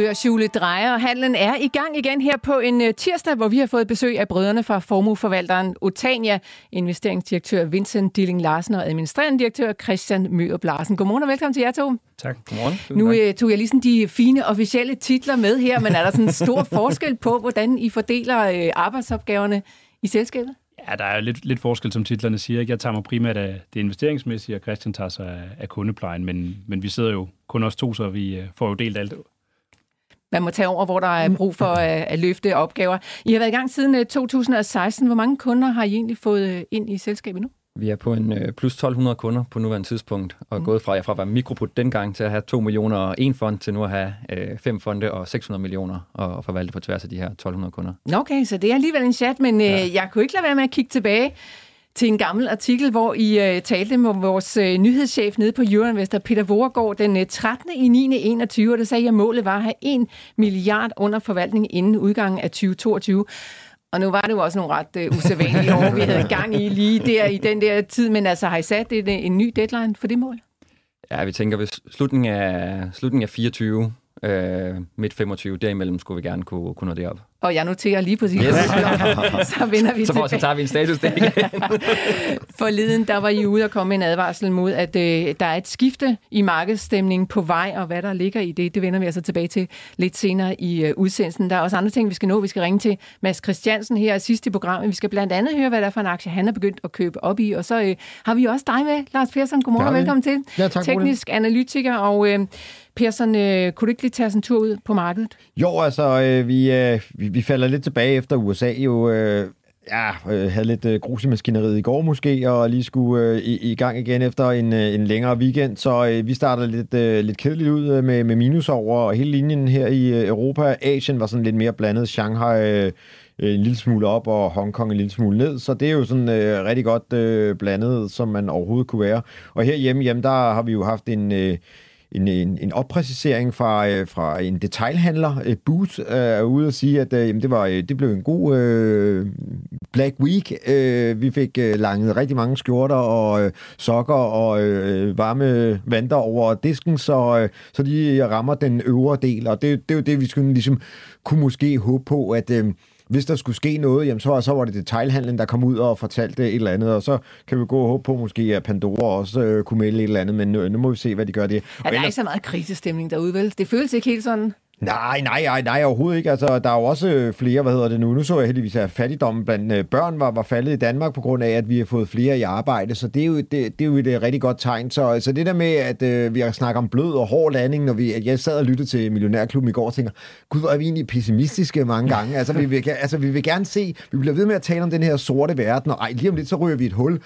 Børshjulet drejer, og handlen er i gang igen her på en uh, tirsdag, hvor vi har fået besøg af brødrene fra formueforvalteren Otania, investeringsdirektør Vincent Dilling Larsen og administrerende direktør Christian Mørup Larsen. Godmorgen og velkommen til jer to. Tak. Godmorgen. Nu uh, tog jeg lige sådan de fine officielle titler med her, men er der sådan en stor forskel på, hvordan I fordeler uh, arbejdsopgaverne i selskabet? Ja, der er lidt, lidt forskel, som titlerne siger. Jeg tager mig primært af det investeringsmæssige, og Christian tager sig af, af kundeplejen, men, men vi sidder jo kun os to, så vi uh, får jo delt alt man må tage over, hvor der er brug for at, at løfte opgaver. I har været i gang siden 2016. Hvor mange kunder har I egentlig fået ind i selskabet nu? Vi er på en plus 1200 kunder på nuværende tidspunkt, og mm. gået fra, ja, fra at være mikroput dengang til at have 2 millioner og en fond, til nu at have øh, fem fonde og 600 millioner og, og forvalte på tværs af de her 1200 kunder. Okay, så det er alligevel en chat, men øh, ja. jeg kunne ikke lade være med at kigge tilbage til en gammel artikel, hvor I øh, talte med vores øh, nyhedschef nede på Euroinvestor, Peter Voregård, den øh, 13. i 9. 21, og der sagde, at målet var at have 1 milliard under forvaltning inden udgangen af 2022. Og nu var det jo også nogle ret øh, usædvanlige år, vi havde gang i lige der i den der tid, men altså har I sat en, øh, en ny deadline for det mål? Ja, vi tænker, ved slutningen af, slutningen af 24, øh, midt 25, derimellem skulle vi gerne kunne, kunne nå det op. Og jeg noterer lige præcis, yes. så vinder vi så, tilbage. Så tager vi en status der igen. Forleden, der var I ude og komme en advarsel mod, at øh, der er et skifte i markedsstemningen på vej, og hvad der ligger i det, det vender vi altså tilbage til lidt senere i øh, udsendelsen. Der er også andre ting, vi skal nå. Vi skal ringe til Mads Christiansen her sidst i programmet. Vi skal blandt andet høre, hvad der er for en aktie, han er begyndt at købe op i. Og så øh, har vi også dig med, Lars Persson. Godmorgen og velkommen til. Ja, tak, Teknisk analytiker og... Øh, Persson, øh, kunne du ikke lige tage os en tur ud på markedet? Jo, altså, øh, vi, øh, vi, vi falder lidt tilbage efter USA jo... Øh, ja, øh, havde lidt øh, grus i maskineriet i går måske, og lige skulle øh, i, i gang igen efter en, øh, en længere weekend. Så øh, vi starter lidt, øh, lidt kedeligt ud øh, med, med minus over hele linjen her i øh, Europa. Asien var sådan lidt mere blandet. Shanghai øh, øh en lille smule op, og Hongkong en lille smule ned. Så det er jo sådan øh, rigtig godt øh, blandet, som man overhovedet kunne være. Og herhjemme, hjemme, der har vi jo haft en... Øh, en, en, en oppræcisering fra, øh, fra en detailhandler, øh, Booth, øh, er ude og sige, at øh, jamen, det, var, øh, det blev en god øh, Black Week. Øh, vi fik øh, langet rigtig mange skjorter og øh, sokker og øh, varme vanter over disken, så, øh, så de rammer den øvre del, og det, det er jo det, vi skulle ligesom kunne måske håbe på, at øh, hvis der skulle ske noget, jamen så, så var det detailhandlen, der kom ud og fortalte et eller andet, og så kan vi gå og håbe på, måske at Pandora også øh, kunne melde et eller andet, men nu, nu må vi se, hvad de gør det. Ja, der er ellers... ikke så meget krisestemning derude, vel? Det føles ikke helt sådan. Nej, nej, nej, nej, overhovedet ikke. Altså, der er jo også øh, flere, hvad hedder det nu? Nu så jeg heldigvis, at fattigdommen blandt øh, børn var, var faldet i Danmark på grund af, at vi har fået flere i arbejde. Så det er jo, det, det er jo et øh, rigtig godt tegn. Så altså, det der med, at øh, vi har snakket om blød og hård landing, når vi, at jeg sad og lyttede til Millionærklubben i går og tænker, gud, hvor er vi egentlig pessimistiske mange gange. Altså vi, vil, altså, vi vil gerne se, vi bliver ved med at tale om den her sorte verden, og ej, lige om lidt, så ryger vi et hul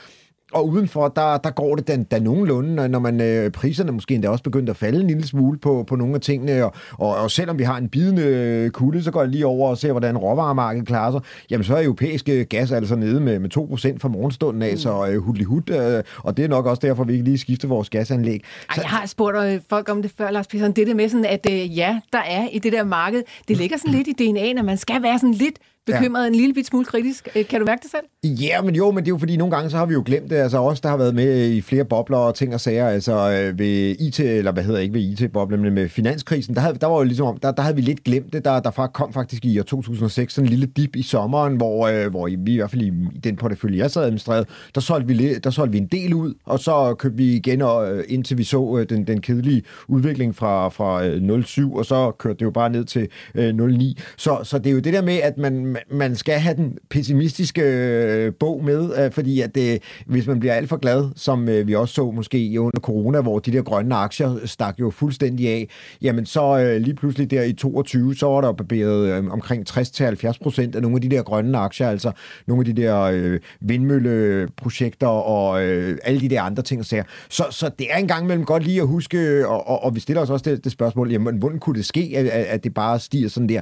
og udenfor, der, der går det da, da nogenlunde, når man øh, priserne måske endda også begyndt at falde en lille smule på, på nogle af tingene, og, og, og selvom vi har en bidende øh, kulde, så går jeg lige over og ser, hvordan råvaremarkedet klarer sig, jamen så er europæiske gas altså nede med, med 2% fra morgenstunden af, mm. så øh, hudlig hud, øh, og det er nok også derfor, vi ikke lige skifter vores gasanlæg. Ej, jeg har spurgt øh, folk om det før, Lars Petersen, det der med sådan, at øh, ja, der er i det der marked, det ligger sådan lidt i DNA'en, at man skal være sådan lidt bekymret, ja. en lille bit smule kritisk. Øh, kan du mærke det selv? Ja, men jo, men det er jo fordi, nogle gange så har vi jo glemt det. Altså os, der har været med i flere bobler og ting og sager, altså øh, ved IT, eller hvad hedder ikke ved IT-boblen, men med finanskrisen, der, havde, der var jo ligesom, der, der havde vi lidt glemt det. Der, der kom faktisk i år 2006 sådan en lille dip i sommeren, hvor, øh, hvor vi i hvert fald i, i den portefølje, jeg sad administreret, der solgte, vi, der solgte vi en del ud, og så købte vi igen, og, øh, indtil vi så øh, den, den kedelige udvikling fra, fra øh, 07, og så kørte det jo bare ned til øh, 09. Så, så det er jo det der med, at man man skal have den pessimistiske øh, bog med, øh, fordi at det, hvis man bliver alt for glad, som øh, vi også så måske under corona, hvor de der grønne aktier stak jo fuldstændig af, jamen så øh, lige pludselig der i 22, så var der barberet øh, omkring 60-70 procent af nogle af de der grønne aktier, altså nogle af de der vindmølleprojekter og alle de der andre ting. Så, så, så det er en gang imellem godt lige at huske, og, og, og vi stiller os også det, det spørgsmål, jamen hvordan kunne det ske, at, at det bare stiger sådan der?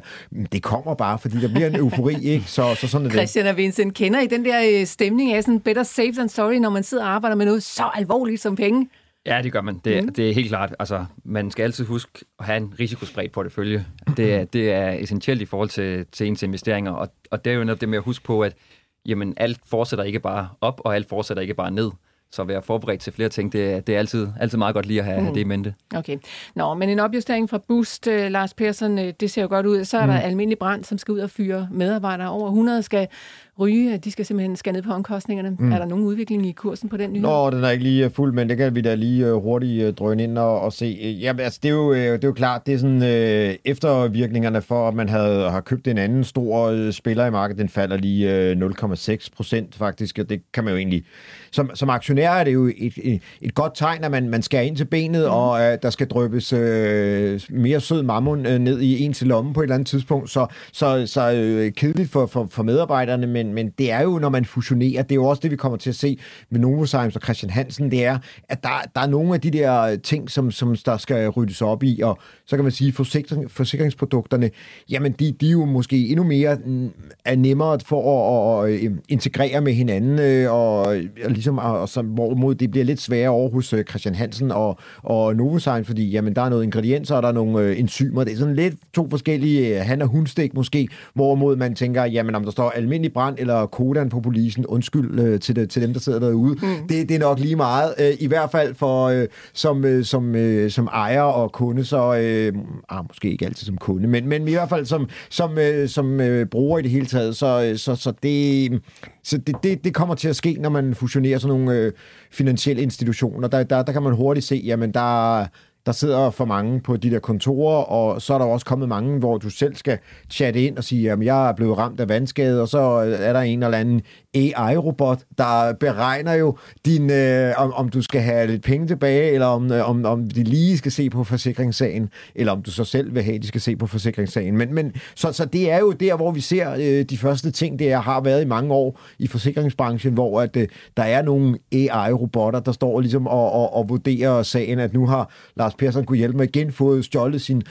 Det kommer bare, fordi der bliver en eufori eufori, ikke? Så, så sådan er det. Christian og Vincent, kender I den der øh, stemning af sådan better safe than sorry, når man sidder og arbejder med noget så alvorligt som penge? Ja, det gør man. Det, mm. det er helt klart. Altså, man skal altid huske at have en risikospredt portefølje. Det er, det er essentielt i forhold til, til ens investeringer, og, og det er jo netop det med at huske på, at jamen, alt fortsætter ikke bare op, og alt fortsætter ikke bare ned. Så være forberedt til flere ting, det, det er altid, altid meget godt lige at have, mm. have det i mente. Okay. Nå, men en opjustering fra Boost, uh, Lars Persson, uh, det ser jo godt ud. Så er mm. der almindelig brand, som skal ud og fyre medarbejdere. Over 100 skal ryge. De skal simpelthen skære ned på omkostningerne. Mm. Er der nogen udvikling i kursen på den nyhed? Nå, den er ikke lige fuld, men det kan vi da lige hurtigt drøne ind og, og se. Ja, altså, det, er jo, det er jo klart, det er sådan øh, eftervirkningerne for, at man havde, har købt en anden stor øh, spiller i markedet, den falder lige øh, 0,6 procent faktisk, og det kan man jo egentlig... Som, som aktionær er det jo et, et, et godt tegn, at man, man skærer ind til benet, mm. og at der skal drøbes øh, mere sød mammon øh, ned i en til lomme på et eller andet tidspunkt. Så, så, så øh, kedeligt for, for, for medarbejderne, men men, men det er jo, når man fusionerer, det er jo også det, vi kommer til at se med Novozymes og Christian Hansen, det er, at der, der er nogle af de der ting, som, som der skal ryddes op i, og så kan man sige, forsikring, forsikringsprodukterne, jamen de, de er jo måske endnu mere mm, er nemmere for at, at, at øh, integrere med hinanden, øh, og, og ligesom, og, så, hvorimod det bliver lidt sværere over hos øh, Christian Hansen og, og Novozymes, fordi jamen, der er noget ingredienser, og der er nogle enzymer, det er sådan lidt to forskellige han- og hundstik måske, hvorimod man tænker, jamen om der står almindelig brand eller kodan på polisen, undskyld øh, til, det, til dem, der sidder derude, mm. det, det er nok lige meget, øh, i hvert fald for øh, som, øh, som, øh, som ejer og kunde, så øh, ah, måske ikke altid som kunde, men, men i hvert fald som, som, øh, som øh, bruger i det hele taget, så, øh, så, så, det, så det, det, det kommer til at ske, når man fusionerer sådan nogle øh, finansielle institutioner. Der, der, der kan man hurtigt se, jamen der der sidder for mange på de der kontorer, og så er der også kommet mange, hvor du selv skal chatte ind og sige, at jeg er blevet ramt af vandskade, og så øh, er der en eller anden AI-robot, der beregner jo din, øh, om, om du skal have lidt penge tilbage, eller om, øh, om, om de lige skal se på forsikringssagen, eller om du så selv vil have, at de skal se på forsikringssagen. Men, men så, så det er jo der, hvor vi ser øh, de første ting, det er, har været i mange år i forsikringsbranchen, hvor at, øh, der er nogle AI-robotter, der står ligesom og, og, og vurderer sagen, at nu har Lars Persson kunne hjælpe med igen fået stjålet sin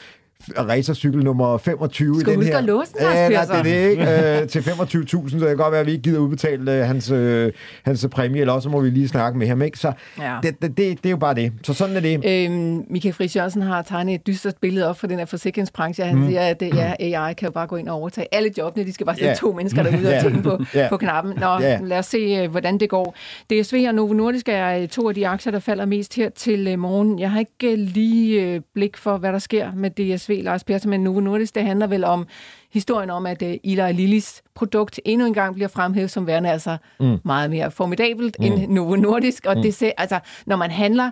racercykel nummer 25 Skal i den her. Skal du huske at låse den, ja, nej, det er det ikke. Øh, til 25.000, så det kan godt være, at vi ikke gider udbetale øh, hans, øh, hans præmie, eller også må vi lige snakke med ham. Ikke? Så ja. det, det, det, det, er jo bare det. Så sådan er det. Øhm, Michael Friis Jørgensen har tegnet et dystert billede op for den her forsikringsbranche. Han mm. siger, at det, ja, AI kan jo bare gå ind og overtage alle jobbene. De skal bare sidde yeah. to mennesker derude og tænke på, yeah. på knappen. Nå, yeah. lad os se, øh, hvordan det går. DSV og Novo Nordisk er øh, to af de aktier, der falder mest her til morgen. Jeg har ikke lige blik for, hvad der sker med DSV, Lars Persson, men Novo Nordisk, det handler vel om historien om, at uh, Ila Lillis produkt endnu en gang bliver fremhævet som værende altså mm. meget mere formidabelt mm. end Novo Nordisk. Og mm. det ser, altså, når man handler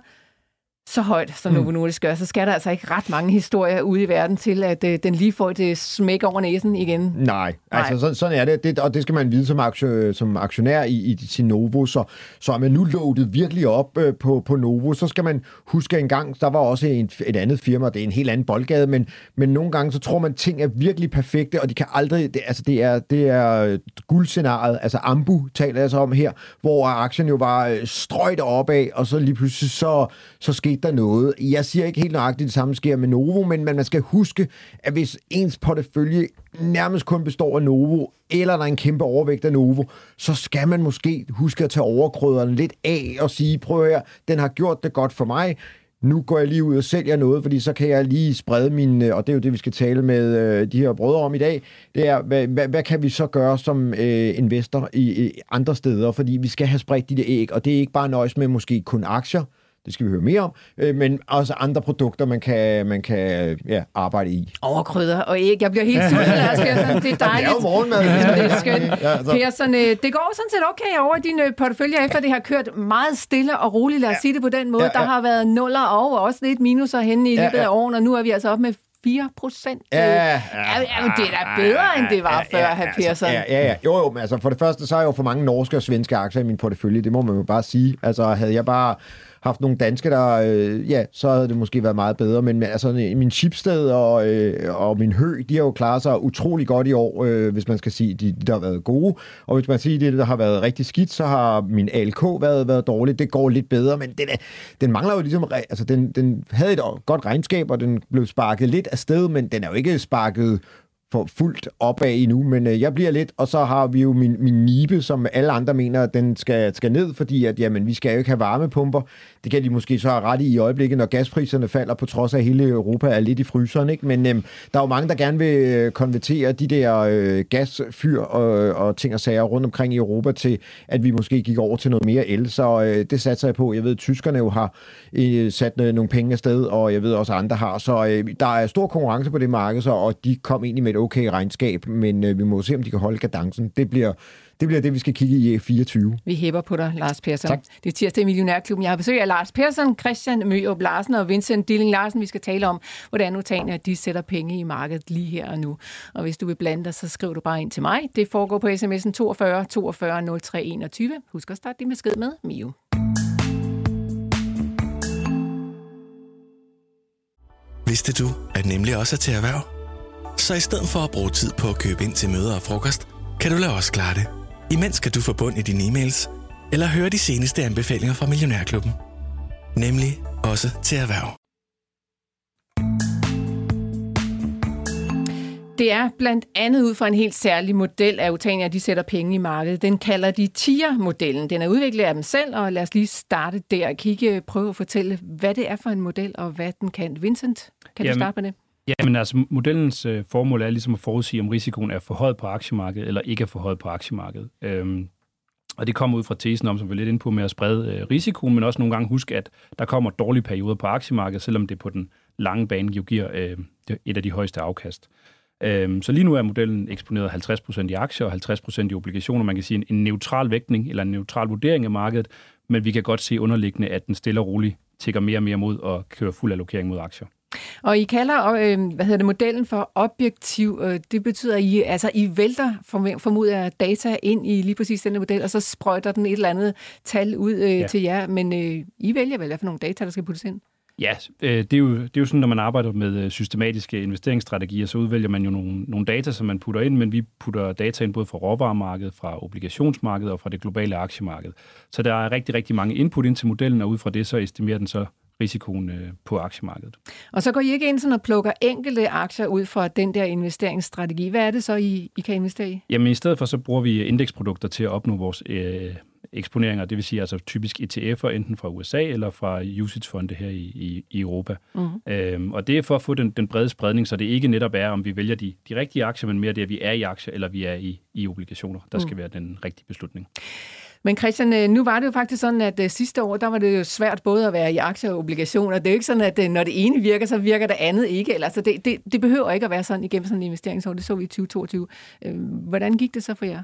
så højt, som Novo mm. Nordisk gør, så skal der altså ikke ret mange historier ude i verden til, at uh, den lige får et smæk over næsen igen. Nej, altså Nej. Så, sådan er det. det, og det skal man vide som, aktie, som aktionær i, i sin Novo. Så, så er man nu loadet virkelig op uh, på, på Novo, så skal man huske en gang, der var også en, et andet firma, det er en helt anden boldgade, men, men nogle gange så tror man, ting er virkelig perfekte, og de kan aldrig, det, altså det er, det er guldscenariet, altså Ambu taler jeg så om her, hvor aktien jo var strøjt opad, og så lige pludselig så, så skete der noget. Jeg siger ikke helt nøjagtigt, det samme sker med Novo, men man skal huske, at hvis ens portefølje nærmest kun består af Novo, eller der er en kæmpe overvægt af Novo, så skal man måske huske at tage overkrøderen lidt af og sige, prøv her, den har gjort det godt for mig, nu går jeg lige ud og sælger noget, fordi så kan jeg lige sprede min, øh, og det er jo det, vi skal tale med øh, de her brødre om i dag, det er, hvad, hvad, hvad kan vi så gøre som øh, investor i, i andre steder, fordi vi skal have spredt de der æg, og det er ikke bare nøjes med måske kun aktier, det skal vi høre mere om, øh, men også andre produkter, man kan, man kan ja, arbejde i. Overkrydder og æg. Jeg bliver helt sulten, Lars Persson. Det er dejligt. Det er jo morgenmad. Ja, det er skønt. Ja, så. Persson, øh, det går sådan set okay over din øh, portefølje, efter det har kørt meget stille og roligt. Lad os ja. sige det på den måde. Ja, ja. Der har været nuller og også lidt minuser henne i løbet ja, ja. af årene, og nu er vi altså op med 4 procent. Ja, ja, ja, ja, det er da bedre, end det var ja, før, ja, herr altså, Persson. Ja, ja, ja. Jo, jo, men altså for det første, så er jeg jo for mange norske og svenske aktier i min portefølje. Det må man jo bare sige. Altså havde jeg bare haft nogle danske, der, øh, ja, så havde det måske været meget bedre. Men altså, min Chipsted og, øh, og min Hø, de har jo klaret sig utrolig godt i år, øh, hvis man skal sige, de, de der har været gode. Og hvis man siger, det der har været rigtig skidt, så har min ALK været, været dårligt. Det går lidt bedre, men den, er, den mangler jo ligesom, altså den, den havde et godt regnskab, og den blev sparket lidt af sted, men den er jo ikke sparket for fuldt opad endnu, men øh, jeg bliver lidt, og så har vi jo min, min nibe, som alle andre mener, at den skal, skal ned, fordi at, jamen, vi skal jo ikke have varmepumper. Det kan de måske så have ret i i øjeblikket, når gaspriserne falder, på trods af hele Europa er lidt i fryseren. Ikke? Men øhm, der er jo mange, der gerne vil øh, konvertere de der øh, gasfyr og, og ting og sager rundt omkring i Europa til, at vi måske gik over til noget mere el, så øh, det satser jeg på. Jeg ved, at tyskerne jo har øh, sat øh, nogle penge afsted, og jeg ved også, at andre har, så øh, der er stor konkurrence på det marked, så, og de kom egentlig med et okay regnskab, men øh, vi må se, om de kan holde kadencen. Det bliver, det bliver det, vi skal kigge i 24. Vi hæber på dig, Lars Persson. Tak. Det er tirsdag i Millionærklubben. Jeg har besøg af Lars Persson, Christian Mørup Larsen og Vincent Dilling Larsen. Vi skal tale om, hvordan Notania de sætter penge i markedet lige her og nu. Og hvis du vil blande dig, så skriv du bare ind til mig. Det foregår på sms'en 42 42 03 21. Husk at starte din besked med Mio. Vidste du, at nemlig også er til erhverv? Så i stedet for at bruge tid på at købe ind til møder og frokost, kan du lade os klare det. Imens kan du få bund i dine e-mails, eller høre de seneste anbefalinger fra Millionærklubben. Nemlig også til erhverv. Det er blandt andet ud fra en helt særlig model af Utania, de sætter penge i markedet. Den kalder de TIA-modellen. Den er udviklet af dem selv, og lad os lige starte der og kigge, prøve at fortælle, hvad det er for en model, og hvad den kan. Vincent, kan Jamen, du starte med det? Ja, men altså modellens øh, formål er ligesom at forudsige, om risikoen er for høj på aktiemarkedet, eller ikke er for høj på aktiemarkedet. Øhm, og det kommer ud fra tesen om, som vi er lidt inde på med at sprede øh, risikoen, men også nogle gange huske, at der kommer dårlige perioder på aktiemarkedet, selvom det på den lange bane jo giver øh, et af de højeste afkast. Øhm, så lige nu er modellen eksponeret 50% i aktier og 50% i obligationer. Man kan sige en, en neutral vægtning eller en neutral vurdering af markedet, men vi kan godt se underliggende, at den stille og roligt tigger mere og mere mod at køre fuld allokering mod aktier. Og I kalder øh, hvad hedder det, modellen for objektiv. Øh, det betyder, at I, altså, I vælter form- formoder data ind i lige præcis den model, og så sprøjter den et eller andet tal ud øh, ja. til jer. Men øh, I vælger vel, hvad for nogle data, der skal puttes ind? Ja, øh, det, er jo, det er jo sådan, når man arbejder med øh, systematiske investeringsstrategier, så udvælger man jo nogle, nogle data, som man putter ind, men vi putter data ind både fra råvaremarkedet, fra obligationsmarkedet og fra det globale aktiemarked. Så der er rigtig, rigtig mange input ind til modellen, og ud fra det så estimerer den så risikoen øh, på aktiemarkedet. Og så går I ikke ind sådan og plukker enkelte aktier ud fra den der investeringsstrategi. Hvad er det så, I, I kan investere i? Jamen i stedet for, så bruger vi indeksprodukter til at opnå vores øh, eksponeringer, det vil sige altså typisk ETF'er, enten fra USA eller fra usage-fonde her i, i, i Europa. Mm-hmm. Øhm, og det er for at få den, den brede spredning, så det ikke netop er, om vi vælger de, de rigtige aktier, men mere det, at vi er i aktier, eller vi er i, i obligationer. Der skal mm. være den rigtige beslutning. Men Christian, øh, nu var det jo faktisk sådan, at øh, sidste år, der var det jo svært både at være i aktier og obligationer. Det er jo ikke sådan, at øh, når det ene virker, så virker det andet ikke. Eller, så det, det, det behøver ikke at være sådan igennem sådan en investeringsår. Det så vi i 2022. Hvordan gik det så for jer?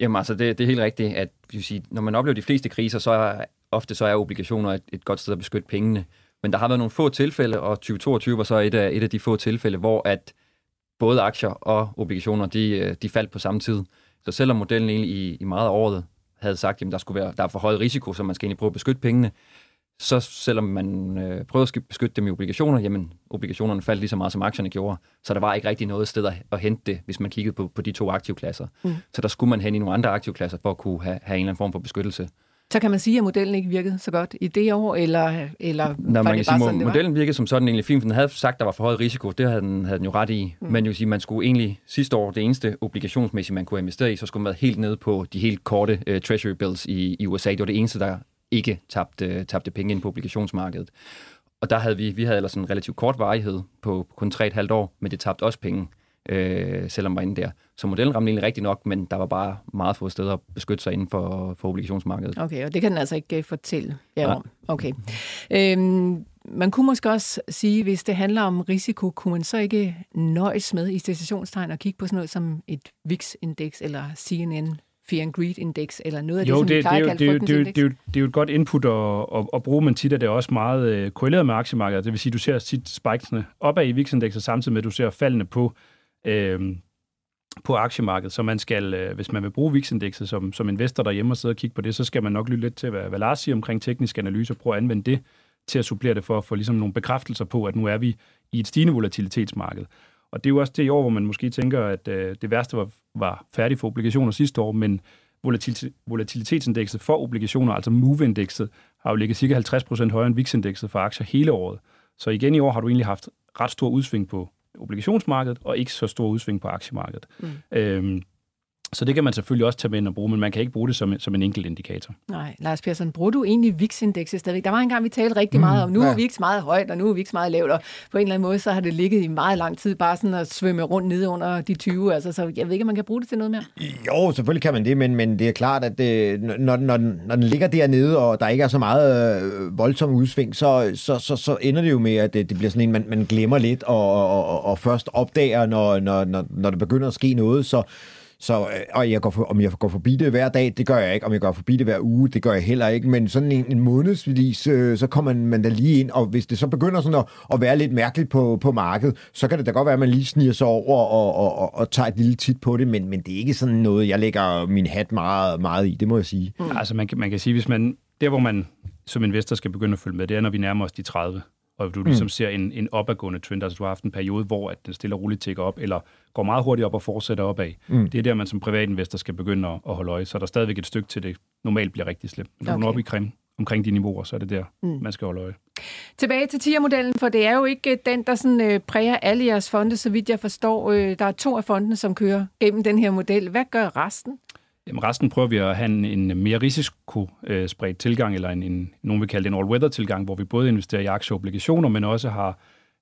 Jamen altså, det, det er helt rigtigt, at vil sige, når man oplever de fleste kriser, så er ofte så er obligationer et, et godt sted at beskytte pengene. Men der har været nogle få tilfælde, og 2022 var så et af, et af de få tilfælde, hvor at både aktier og obligationer, de, de faldt på samme tid. Så selvom modellen egentlig i, i meget af året havde sagt, at der, skulle være, der er for høj risiko, så man skal egentlig prøve at beskytte pengene, så selvom man øh, prøvede at beskytte dem i obligationer, jamen obligationerne faldt lige så meget, som aktierne gjorde. Så der var ikke rigtig noget sted at, hente det, hvis man kiggede på, på de to aktivklasser. Mm. Så der skulle man hen i nogle andre aktivklasser for at kunne have, have en eller anden form for beskyttelse. Så kan man sige, at modellen ikke virkede så godt i det år, eller, eller Nå, man kan sige, sådan, modellen virkede som sådan egentlig fint, for den havde sagt, at der var for høj risiko. Det havde den, havde den jo ret i. Mm. Men jo sige, man skulle egentlig sidste år, det eneste obligationsmæssigt, man kunne investere i, så skulle man være helt nede på de helt korte uh, treasury bills i, i USA. Det var det eneste, der ikke tabte, tabte penge ind på obligationsmarkedet. Og der havde vi, vi havde ellers en relativt kort varighed på kun 3,5 år, men det tabte også penge, øh, selvom man var inde der. Så modellen ramte egentlig rigtig nok, men der var bare meget få steder at beskytte sig inden for, for obligationsmarkedet. Okay, og det kan den altså ikke fortælle jer om. Okay. Øhm, man kunne måske også sige, hvis det handler om risiko, kunne man så ikke nøjes med i stationstegn og kigge på sådan noget som et VIX-indeks eller CNN Fear and Greed Index, eller noget af jo, det, som det, plejer det, det, det, det, det, det, det er jo et godt input at, at, at bruge, men tit er det også meget øh, korreleret med aktiemarkedet. Det vil sige, at du ser tit spikesene opad i VIX-indekset, samtidig med, at du ser faldene på, øh, på aktiemarkedet. Så man skal, øh, hvis man vil bruge VIX-indekset som, som investor derhjemme og sidde og kigge på det, så skal man nok lytte lidt til, hvad, hvad Lars siger omkring teknisk analyse, og prøve at anvende det til at supplere det for at få ligesom nogle bekræftelser på, at nu er vi i et stigende volatilitetsmarked. Og det er jo også det i år, hvor man måske tænker, at øh, det værste var, var færdigt for obligationer sidste år, men volatilitetsindekset for obligationer, altså MOVE-indekset, har jo ligget cirka 50% højere end VIX-indekset for aktier hele året. Så igen i år har du egentlig haft ret stor udsving på obligationsmarkedet, og ikke så stor udsving på aktiemarkedet. Mm. Øhm, så det kan man selvfølgelig også tage med ind og bruge, men man kan ikke bruge det som, som en enkelt indikator. Nej, Lars Persson, bruger du egentlig VIX-indekset stadigvæk? Der var en gang, vi talte rigtig meget om, nu ja. er VIX meget højt, og nu er VIX meget lavt, og på en eller anden måde, så har det ligget i meget lang tid bare sådan at svømme rundt nede under de 20, altså, så jeg ved ikke, om man kan bruge det til noget mere. Jo, selvfølgelig kan man det, men, men det er klart, at det, når, når, når den ligger dernede, og der ikke er så meget øh, voldsom udsving, så, så, så, så ender det jo med, at det, det bliver sådan en, man, man glemmer lidt, og, og, og, og først opdager, når, når, når, når der begynder at ske noget, så så, øh, og jeg går for, om jeg går forbi det hver dag, det gør jeg ikke. Om jeg går forbi det hver uge, det gør jeg heller ikke. Men sådan en, en månedsvis, øh, så kommer man, man da lige ind, og hvis det så begynder sådan at, at være lidt mærkeligt på, på markedet, så kan det da godt være, at man lige sniger sig over og, og, og, og tager et lille tit på det, men, men det er ikke sådan noget, jeg lægger min hat meget, meget i, det må jeg sige. Mm. Altså man man kan sige, hvis man, der hvor man som investor skal begynde at følge med, det er, når vi nærmer os de 30 og du ligesom mm. ser en, en opadgående trend, altså du har haft en periode, hvor at den stille og roligt tigger op, eller går meget hurtigt op og fortsætter opad. Mm. Det er der, man som privatinvestor skal begynde at, at holde øje, så er der stadigvæk et stykke til det normalt bliver rigtig slemt. Når okay. du er oppe i krim, omkring de niveauer, så er det der, mm. man skal holde øje. Tilbage til TIR-modellen, for det er jo ikke øh, den, der sådan, øh, præger alle jeres fonde, så vidt jeg forstår. Øh, der er to af fondene, som kører gennem den her model. Hvad gør resten? Jamen resten prøver vi at have en, en mere risikospredt øh, tilgang, eller en, en, nogen vil kalde det en all-weather tilgang, hvor vi både investerer i aktier og obligationer, men også har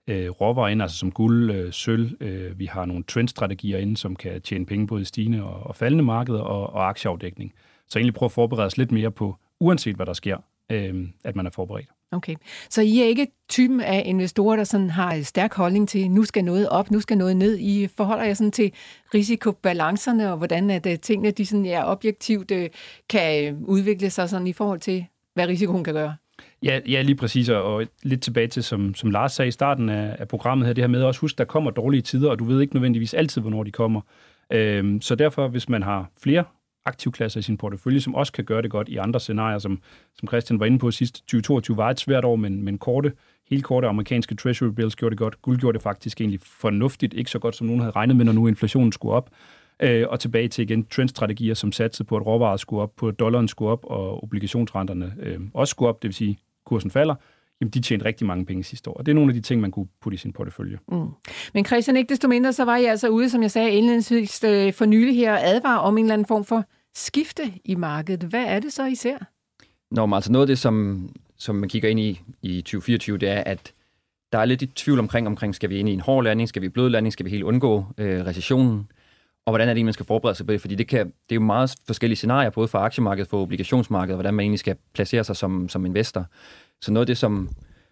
øh, råvarer ind, altså som guld, øh, sølv. Øh, vi har nogle trendstrategier inde, som kan tjene penge både i stigende og, og faldende markeder og, og aktieafdækning. Så egentlig prøver at forberede os lidt mere på, uanset hvad der sker, øh, at man er forberedt. Okay, så I er ikke typen af investorer, der sådan har en stærk holdning til, nu skal noget op, nu skal noget ned. I forholder jer sådan til risikobalancerne, og hvordan at øh, tingene de sådan, ja, objektivt øh, kan udvikle sig sådan i forhold til, hvad risikoen kan gøre? Ja, ja lige præcis, og lidt tilbage til, som, som Lars sagde i starten af, af programmet her, det her med også husk, der kommer dårlige tider, og du ved ikke nødvendigvis altid, hvornår de kommer. Øhm, så derfor, hvis man har flere aktivklasser i sin portefølje, som også kan gøre det godt i andre scenarier, som, som Christian var inde på sidst. 2022 var et svært år, men, men korte, helt korte amerikanske treasury bills gjorde det godt. Guld gjorde det faktisk egentlig fornuftigt, ikke så godt som nogen havde regnet med, når nu inflationen skulle op. Øh, og tilbage til igen trendstrategier, som satsede på, at råvarer skulle op, på at dollaren skulle op, og obligationsrenterne øh, også skulle op, det vil sige, kursen falder jamen de tjente rigtig mange penge sidste år. Og det er nogle af de ting, man kunne putte i sin portefølje. Mm. Men Christian, ikke desto mindre, så var I altså ude, som jeg sagde indledningsvis øh, for nylig her, advare om en eller anden form for skifte i markedet. Hvad er det så, I ser? Nå, men altså noget af det, som, som man kigger ind i i 2024, det er, at der er lidt i tvivl omkring, omkring skal vi ind i en hård landing, skal vi i blød landing, skal vi helt undgå øh, recessionen, og hvordan er det, man skal forberede sig på det, fordi det, kan, det er jo meget forskellige scenarier, både for aktiemarkedet, for obligationsmarkedet, og hvordan man egentlig skal placere sig som, som investor. Så noget af det, som,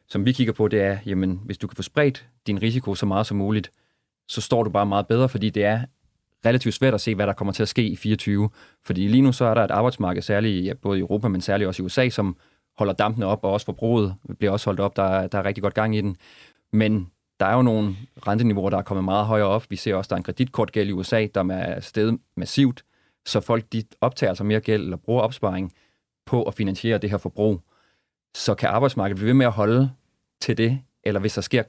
som vi kigger på, det er, jamen, hvis du kan få spredt din risiko så meget som muligt, så står du bare meget bedre, fordi det er relativt svært at se, hvad der kommer til at ske i 24. Fordi lige nu så er der et arbejdsmarked, særligt ja, både i Europa, men særligt også i USA, som holder dampene op, og også forbruget bliver også holdt op. Der, der er rigtig godt gang i den. Men der er jo nogle renteniveauer, der er kommet meget højere op. Vi ser også, at der er en kreditkortgæld i USA, der er steget massivt. Så folk de optager altså mere gæld eller bruger opsparing på at finansiere det her forbrug. Så kan arbejdsmarkedet blive ved med at holde til det, eller hvis der sker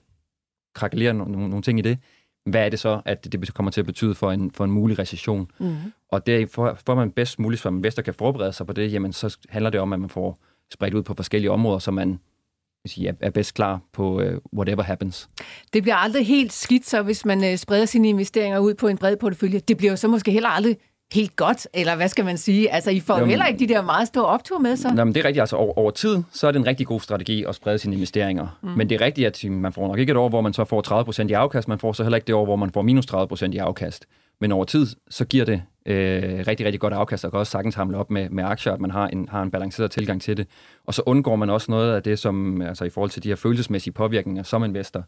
krakelere nogle, nogle ting i det, hvad er det så, at det kommer til at betyde for en, for en mulig recession. Mm. Og det, for, for man bedst muligt som investor kan forberede sig på det, jamen så handler det om, at man får spredt ud på forskellige områder, så man sige, er bedst klar på uh, whatever happens. Det bliver aldrig helt skidt, så hvis man uh, spreder sine investeringer ud på en bred portefølje. Det bliver så måske heller aldrig helt godt, eller hvad skal man sige? Altså, I får jo heller ikke de der meget store optur med så? Nej, men det er rigtigt. Altså, over, over tid, så er det en rigtig god strategi at sprede sine investeringer. Mm. Men det er rigtigt, at man får nok ikke et år, hvor man så får 30% i afkast. Man får så heller ikke det år, hvor man får minus 30% i afkast. Men over tid, så giver det øh, rigtig, rigtig godt afkast, og kan også sagtens hamle op med, med aktier, at man har en, har en balanceret tilgang til det. Og så undgår man også noget af det, som altså i forhold til de her følelsesmæssige påvirkninger som investor.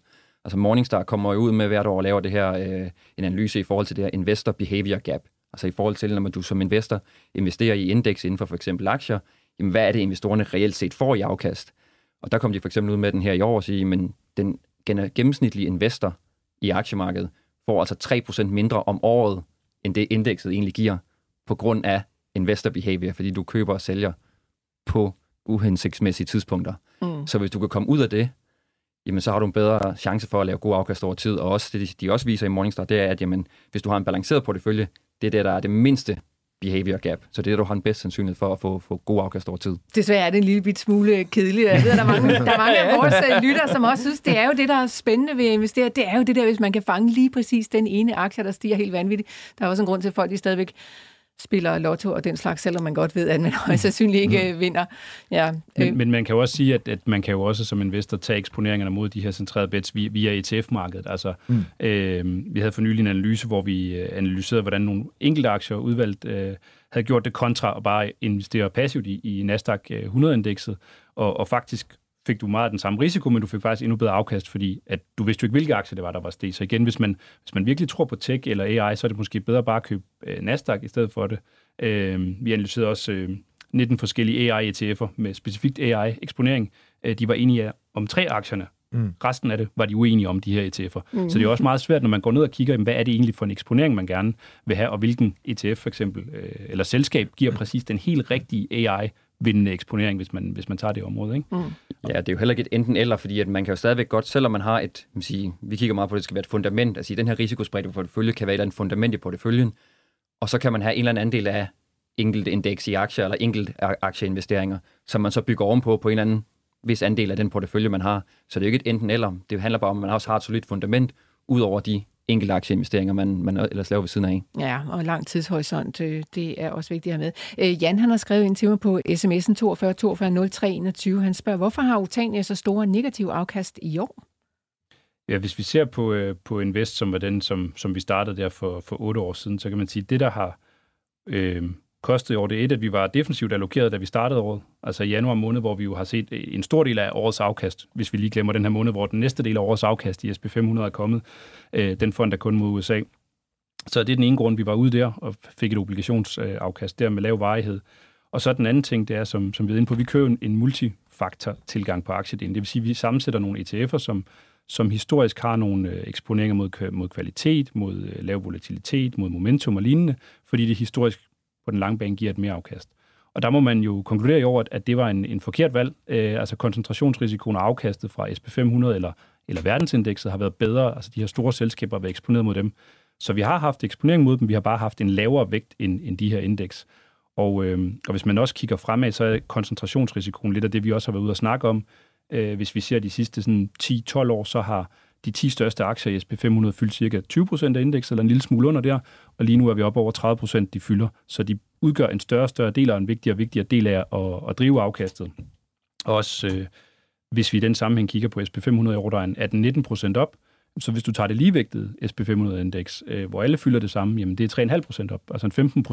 Altså Morningstar kommer jo ud med hvert år og laver det her, øh, en analyse i forhold til det her investor behavior gap. Altså i forhold til, når du som investor investerer i indeks inden for for eksempel aktier, jamen hvad er det, investorerne reelt set får i afkast? Og der kom de for eksempel ud med den her i år og sige, men den gennemsnitlige investor i aktiemarkedet får altså 3% mindre om året, end det indekset egentlig giver, på grund af investor behavior, fordi du køber og sælger på uhensigtsmæssige tidspunkter. Mm. Så hvis du kan komme ud af det, jamen så har du en bedre chance for at lave god afkast over tid. Og også det, de også viser i Morningstar, det er, at jamen, hvis du har en balanceret portefølje, det er det, der er det mindste behavior gap. Så det er, du har den bedste sandsynlighed for at få, få god afkast over tid. Desværre er det en lille bit smule kedeligt. Jeg ved, at der er mange, der er mange af vores øh, lytter, som også synes, det er jo det, der er spændende ved at investere. Det er jo det der, hvis man kan fange lige præcis den ene aktie, der stiger helt vanvittigt. Der er også en grund til, at folk de stadigvæk spiller lotto og den slags, selvom man godt ved, at man højst sandsynligt ikke mm. vinder. Ja. Men, øh. men man kan jo også sige, at, at man kan jo også som investor tage eksponeringerne mod de her centrerede bets via, via ETF-markedet. Altså, mm. øh, vi havde for nylig en analyse, hvor vi øh, analyserede, hvordan nogle enkelte aktier udvalgt øh, havde gjort det kontra at bare investere passivt i, i Nasdaq 100-indekset, og, og faktisk fik du meget af den samme risiko, men du fik faktisk endnu bedre afkast, fordi at du vidste jo ikke, hvilke aktier det var, der var steg. Så igen, hvis man, hvis man virkelig tror på tech eller AI, så er det måske bedre bare at købe øh, Nasdaq i stedet for det. Øh, vi analyserede også øh, 19 forskellige AI-ETF'er med specifikt AI-eksponering. Øh, de var enige om tre aktierne. Mm. Resten af det var de uenige om, de her ETF'er. Mm. Så det er også meget svært, når man går ned og kigger, hvad er det egentlig for en eksponering, man gerne vil have, og hvilken ETF for eksempel, øh, eller selskab giver præcis den helt rigtige AI vindende eksponering, hvis man, hvis man tager det område. Ikke? Mm. Ja, det er jo heller ikke et enten eller, fordi at man kan jo stadigvæk godt, selvom man har et, man sige, vi kigger meget på, at det skal være et fundament, altså den her risikospredte portefølje kan være et fundament i porteføljen, og så kan man have en eller anden andel af enkelte indeks i aktier eller enkelte aktieinvesteringer, som man så bygger ovenpå på en eller anden vis andel af den portefølje, man har. Så det er jo ikke et enten eller. Det handler bare om, at man også har et solidt fundament, ud over de enkelte aktieinvesteringer, man, man ellers laver ved siden af. Ja, og lang tidshorisont, øh, det er også vigtigt at have med. Øh, Jan han har skrevet ind til mig på sms'en 42 42 03 21. Han spørger, hvorfor har Utania så store negative afkast i år? Ja, hvis vi ser på, øh, på Invest, som var den, som, som vi startede der for, for otte år siden, så kan man sige, at det, der har øh, kostede år det et, at vi var defensivt allokeret, da vi startede året. Altså i januar måned, hvor vi jo har set øh, en stor del af årets afkast, hvis vi lige glemmer den her måned, hvor den næste del af årets afkast i SP500 er kommet. Øh, den fond er kun mod USA. Så det er den ene grund, vi var ude der og fik et obligationsafkast der med lav varighed. Og så den anden ting, det er, som, som vi er inde på, vi kører en multifaktor tilgang på aktiedelen. Det vil sige, at vi sammensætter nogle ETF'er, som, som historisk har nogle øh, eksponeringer mod, mod kvalitet, mod øh, lav volatilitet, mod momentum og lignende, fordi det historisk på den lange bane giver et mere afkast. Og der må man jo konkludere i år, at det var en, en forkert valg. Øh, altså koncentrationsrisikoen og afkastet fra SP500 eller, eller verdensindekset har været bedre. Altså de her store selskaber har været eksponeret mod dem. Så vi har haft eksponering mod dem, vi har bare haft en lavere vægt end, end de her indeks. Og, øh, og hvis man også kigger fremad, så er koncentrationsrisikoen lidt af det, vi også har været ude at snakke om. Øh, hvis vi ser de sidste sådan, 10-12 år, så har de 10 største aktier i SP500 fyldte cirka 20% af indekset, eller en lille smule under der, og lige nu er vi oppe over 30%, de fylder. Så de udgør en større og større del, og en vigtigere og vigtigere del af at, at drive afkastet. Også øh, hvis vi i den sammenhæng kigger på SP500 i år, der er 18-19% op, så hvis du tager det ligevægtede SP500-indeks, øh, hvor alle fylder det samme, jamen det er 3,5% op. Altså en 15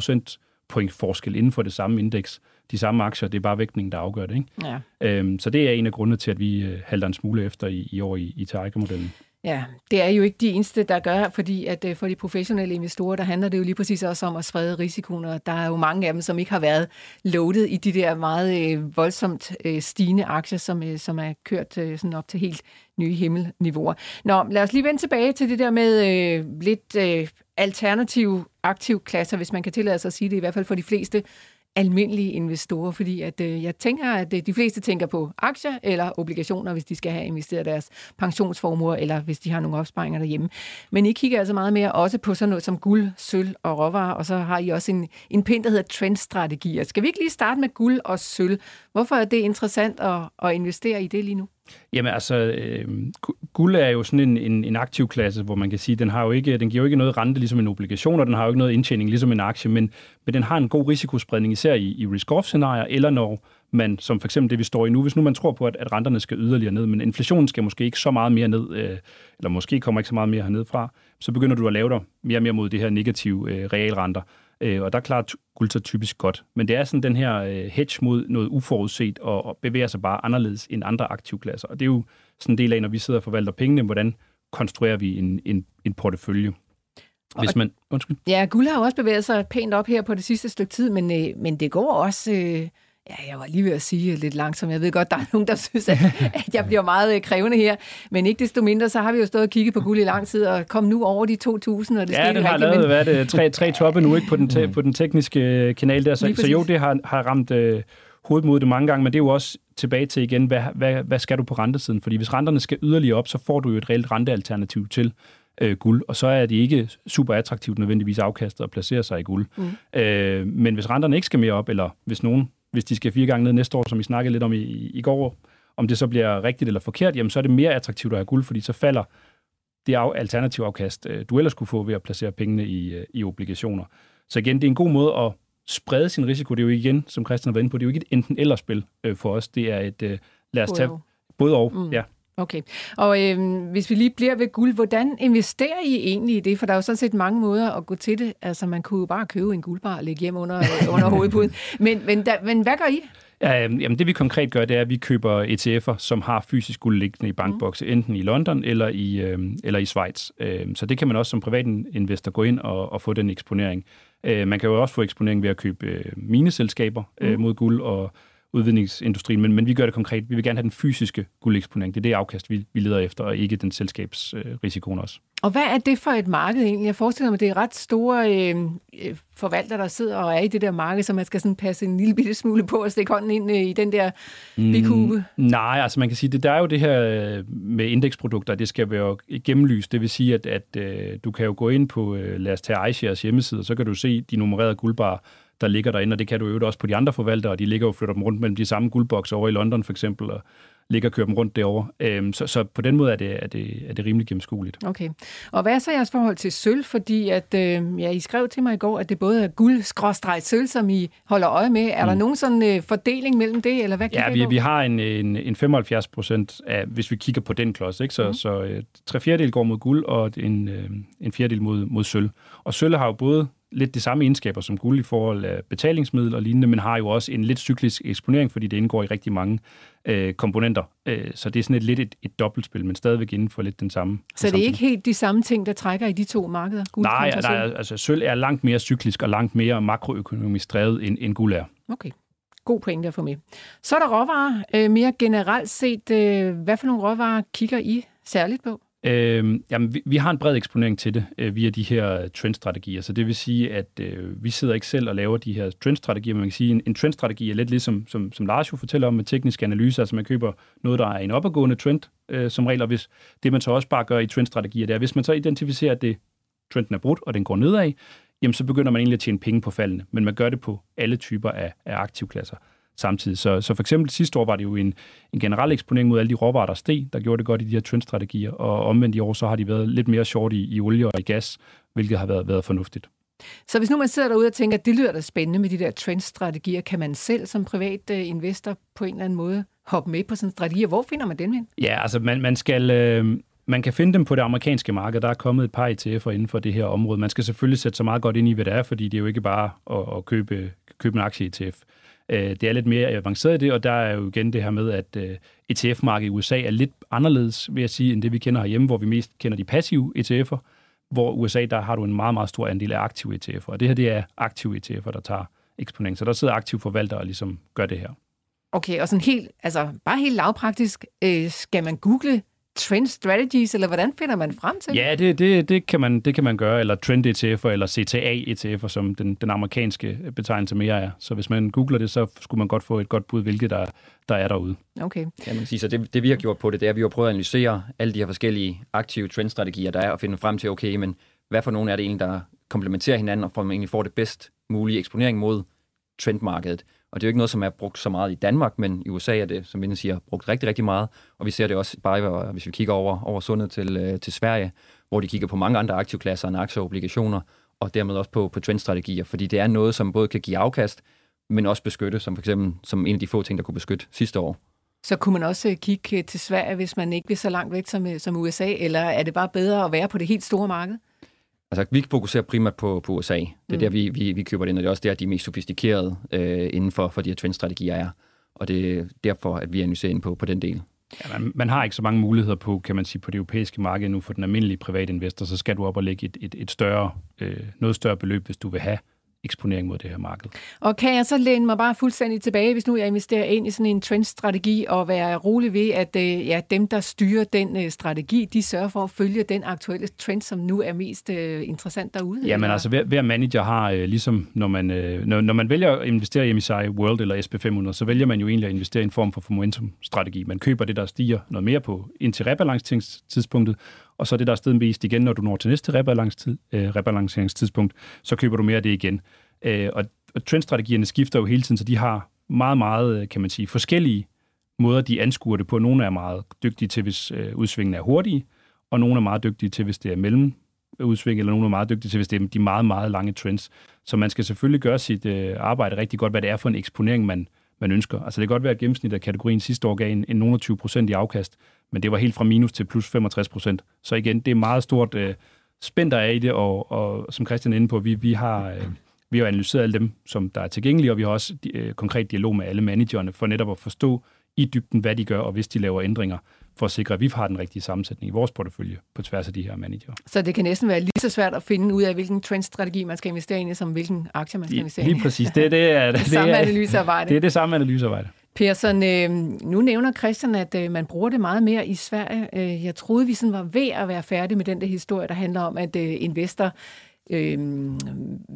point forskel inden for det samme indeks. De samme aktier, det er bare vægtningen, der afgør det. Ikke? Ja. Øhm, så det er en af grundene til, at vi øh, halter en smule efter i, i år i, i Tiger-modellen. Ja, det er jo ikke de eneste, der gør, fordi at øh, for de professionelle investorer, der handler det jo lige præcis også om at sprede risikoen, og der er jo mange af dem, som ikke har været loaded i de der meget øh, voldsomt øh, stigende aktier, som, øh, som er kørt øh, sådan op til helt nye himmelniveauer. Nå, lad os lige vende tilbage til det der med øh, lidt øh, alternative aktivklasser, hvis man kan tillade sig at sige det, i hvert fald for de fleste almindelige investorer, fordi at, øh, jeg tænker, at øh, de fleste tænker på aktier eller obligationer, hvis de skal have investeret deres pensionsformuer, eller hvis de har nogle opsparinger derhjemme. Men I kigger altså meget mere også på sådan noget som guld, sølv og råvarer, og så har I også en, en pind, der hedder trendstrategier. Skal vi ikke lige starte med guld og sølv? Hvorfor er det interessant at, at investere i det lige nu? Jamen altså, øh, guld er jo sådan en, en, en aktiv klasse, hvor man kan sige, den har jo ikke, den giver jo ikke noget rente ligesom en obligation, og den har jo ikke noget indtjening ligesom en aktie, men, men den har en god risikospredning, især i, i risk-off-scenarier, eller når man, som for eksempel det, vi står i nu, hvis nu man tror på, at, at renterne skal yderligere ned, men inflationen skal måske ikke så meget mere ned, øh, eller måske kommer ikke så meget mere herned fra, så begynder du at lave dig mere og mere mod det her negative øh, realrenter. Øh, og der klarer guld sig typisk godt. Men det er sådan den her øh, hedge mod noget uforudset og, og bevæger sig bare anderledes end andre aktivklasser. Og det er jo sådan en del af, når vi sidder og forvalter pengene, hvordan konstruerer vi en, en, en portefølje. Hvis man, undskyld. Ja, guld har jo også bevæget sig pænt op her på det sidste stykke tid, men, øh, men det går også... Øh Ja, jeg var lige ved at sige lidt langsomt. Jeg ved godt, der er nogen, der synes, at, at jeg bliver meget øh, krævende her. Men ikke desto mindre, så har vi jo stået og kigget på guld i lang tid, og kom nu over de 2.000, og det Ja, den har lavet, men... hvad det, tre, tre toppe nu ikke på den, te, på den tekniske øh, kanal der. Så, så jo, det har, har ramt øh, hovedet mod det mange gange, men det er jo også tilbage til igen, hvad, hvad, hvad skal du på rentesiden? Fordi hvis renterne skal yderligere op, så får du jo et reelt rentealternativ til øh, guld, og så er det ikke super attraktivt nødvendigvis afkastet at placere sig i guld. Mm. Øh, men hvis renterne ikke skal mere op, eller hvis nogen, hvis de skal fire gange ned næste år, som vi snakkede lidt om i, i går, om det så bliver rigtigt eller forkert, jamen så er det mere attraktivt at have guld, fordi så falder det alternative afkast, øh, du ellers kunne få ved at placere pengene i, øh, i obligationer. Så igen, det er en god måde at sprede sin risiko. Det er jo igen, som Christian har været inde på, det er jo ikke et enten-eller-spil øh, for os. Det er et, lad os tage både og. Mm. Ja. Okay. Og øh, hvis vi lige bliver ved guld, hvordan investerer I egentlig i det? For der er jo sådan set mange måder at gå til det. Altså, man kunne jo bare købe en guldbar og lægge hjem under, under hovedpuden. Men, men, da, men hvad gør I? Ja, øhm, jamen det vi konkret gør, det er, at vi køber ETF'er, som har fysisk guld liggende i bankbokse, mm. enten i London eller i, øh, eller i Schweiz. Øh, så det kan man også som privat investor gå ind og, og få den eksponering. Øh, man kan jo også få eksponering ved at købe øh, mineselskaber øh, mm. mod guld og udvidningsindustrien, men, men vi gør det konkret. Vi vil gerne have den fysiske guldeksponering. Det er det afkast, vi, vi leder efter, og ikke den selskabsrisikoen øh, også. Og hvad er det for et marked egentlig? Jeg forestiller mig, at det er ret store øh, øh forvaltere, der sidder og er i det der marked, så man skal sådan passe en lille bitte smule på at stikke hånden ind øh, i den der bikube. Mm, nej, altså man kan sige, det der er jo det her øh, med indeksprodukter, det skal være gennemlyst. Det vil sige, at, at øh, du kan jo gå ind på, øh, lad os tage iShares hjemmeside, så kan du se de nummererede guldbarer, der ligger derinde, og det kan du jo også på de andre forvaltere, og de ligger jo flytter dem rundt mellem de samme guldbokser over i London for eksempel, og ligger og kører dem rundt derovre. Øhm, så, så på den måde er det, er, det, er det rimelig gennemskueligt. Okay. Og hvad er så jeres forhold til sølv? Fordi at, øh, ja, I skrev til mig i går, at det både er guld-sølv, som I holder øje med. Er mm. der nogen sådan øh, fordeling mellem det, eller hvad Ja, vi, vi har en, en, en 75 procent af, hvis vi kigger på den klods, ikke? så, mm. så øh, tre fjerdedel går mod guld, og en, øh, en fjerdedel mod, mod sølv. Og sølv har jo både lidt de samme egenskaber som guld i forhold af betalingsmiddel og lignende, men har jo også en lidt cyklisk eksponering, fordi det indgår i rigtig mange øh, komponenter. Øh, så det er sådan et lidt et, et dobbeltspil, men stadigvæk inden for lidt den samme. Så det er ikke helt de samme ting, der trækker i de to markeder? Guld nej, nej, altså sølv er langt mere cyklisk og langt mere makroøkonomisk drevet, end, end guld er. Okay. God pointe at få med. Så er der råvarer. Øh, mere generelt set, øh, hvad for nogle råvarer kigger I særligt på? Øh, jamen, vi, vi har en bred eksponering til det øh, via de her trendstrategier, så det vil sige, at øh, vi sidder ikke selv og laver de her trendstrategier, men man kan sige, at en, en trendstrategi er lidt ligesom, som, som Lars jo fortæller om med teknisk analyse, altså man køber noget, der er en opadgående trend øh, som regel, og hvis det man så også bare gør i trendstrategier, det er, hvis man så identificerer, at det, trenden er brudt, og den går nedad, jamen så begynder man egentlig at tjene penge på faldene, men man gør det på alle typer af, af aktivklasser samtidig. Så, så for eksempel sidste år var det jo en, en generel eksponering mod alle de råvarer, der steg, der gjorde det godt i de her trendstrategier, og omvendt i år, så har de været lidt mere short i, i olie og i gas, hvilket har været, været fornuftigt. Så hvis nu man sidder derude og tænker, at det lyder da spændende med de der trendstrategier, kan man selv som privat øh, investor på en eller anden måde hoppe med på sådan en strategi, hvor finder man den hen? Ja, altså man, man skal... Øh, man kan finde dem på det amerikanske marked. Der er kommet et par ETF'er inden for det her område. Man skal selvfølgelig sætte så meget godt ind i, hvad det er, fordi det er jo ikke bare at, at købe, købe en aktie-ETF. Øh, det er lidt mere avanceret i det, og der er jo igen det her med, at øh, ETF-markedet i USA er lidt anderledes, vil jeg sige, end det vi kender herhjemme, hvor vi mest kender de passive ETF'er, hvor USA, der har du en meget, meget stor andel af aktive ETF'er, og det her, det er aktive ETF'er, der tager eksponering. Så der sidder aktive forvaltere og ligesom gør det her. Okay, og sådan helt, altså bare helt lavpraktisk, øh, skal man google trend strategies, eller hvordan finder man frem til Ja, det, det, det, kan, man, det kan man gøre, eller trend ETF'er, eller CTA ETF'er, som den, den amerikanske betegnelse mere er. Så hvis man googler det, så skulle man godt få et godt bud, hvilket der, der er derude. Okay. Ja, man sige, så det, det vi har gjort på det, det er, at vi har prøvet at analysere alle de her forskellige aktive trendstrategier, der er, og finde frem til, okay, men hvad for nogle er det egentlig, der komplementerer hinanden, og for at man egentlig får det bedst mulige eksponering mod trendmarkedet. Og det er jo ikke noget, som er brugt så meget i Danmark, men i USA er det, som Vinden siger, brugt rigtig, rigtig meget. Og vi ser det også bare, hvis vi kigger over, over sundet til, øh, til Sverige, hvor de kigger på mange andre aktivklasser end aktier og obligationer, og dermed også på, på trendstrategier, fordi det er noget, som både kan give afkast, men også beskytte, som for eksempel som en af de få ting, der kunne beskytte sidste år. Så kunne man også øh, kigge øh, til Sverige, hvis man ikke vil så langt væk som, øh, som USA, eller er det bare bedre at være på det helt store marked? Altså, vi fokuserer primært på, på USA. Det er mm. der, vi, vi, vi køber det ind, og det er også der, de mest sofistikerede øh, inden for, for de her trendstrategier er. Og det er derfor, at vi analyserer ind på, på den del. Ja, man, man har ikke så mange muligheder på, kan man sige, på det europæiske marked nu for den almindelige private investor, så skal du op og lægge et, et, et større, øh, noget større beløb, hvis du vil have eksponering mod det her marked. Og kan jeg så læne mig bare fuldstændig tilbage, hvis nu jeg investerer ind i sådan en trendstrategi, og være rolig ved, at øh, ja, dem, der styrer den øh, strategi, de sørger for at følge den aktuelle trend, som nu er mest uh, interessant derude? Ja, men altså hver, hver manager har, uh, ligesom når man, når, når man vælger at investere i MSCI World eller SP500, så vælger man jo egentlig at investere i en form for momentum-strategi. Man køber det, der stiger noget mere på indtil rebalancetidspunktet, og så det, der er stedet mest igen, når du når til næste rebalanceringstid, øh, rebalanceringstidspunkt, så køber du mere af det igen. Øh, og, og trendstrategierne skifter jo hele tiden, så de har meget, meget, øh, kan man sige, forskellige måder, de anskuer det på. Nogle er meget dygtige til, hvis øh, udsvingene er hurtige, og nogle er meget dygtige til, hvis det er mellem øh, udsving, eller nogle er meget dygtige til, hvis det er de meget, meget lange trends. Så man skal selvfølgelig gøre sit øh, arbejde rigtig godt, hvad det er for en eksponering, man, man ønsker. Altså det kan godt være, at gennemsnittet af kategorien sidste år gav en, en 20 procent i afkast, men det var helt fra minus til plus 65 procent. Så igen, det er meget stort øh, spænd, der er i det, og, og som Christian er inde på, vi, vi har... Øh, vi har analyseret alle dem, som der er tilgængelige, og vi har også øh, konkret dialog med alle managerne for netop at forstå i dybden, hvad de gør, og hvis de laver ændringer, for at sikre, at vi har den rigtige sammensætning i vores portefølje på tværs af de her manager. Så det kan næsten være lige så svært at finde ud af, hvilken trendstrategi man skal investere i, som hvilken aktie man skal investere i. Lige præcis. Det, det, er, det, det, det samme analysearbejde. Det er det samme analysearbejde. Persson, øh, nu nævner Christian, at øh, man bruger det meget mere i Sverige. Øh, jeg troede, vi sådan var ved at være færdige med den der historie, der handler om, at øh, investor øh,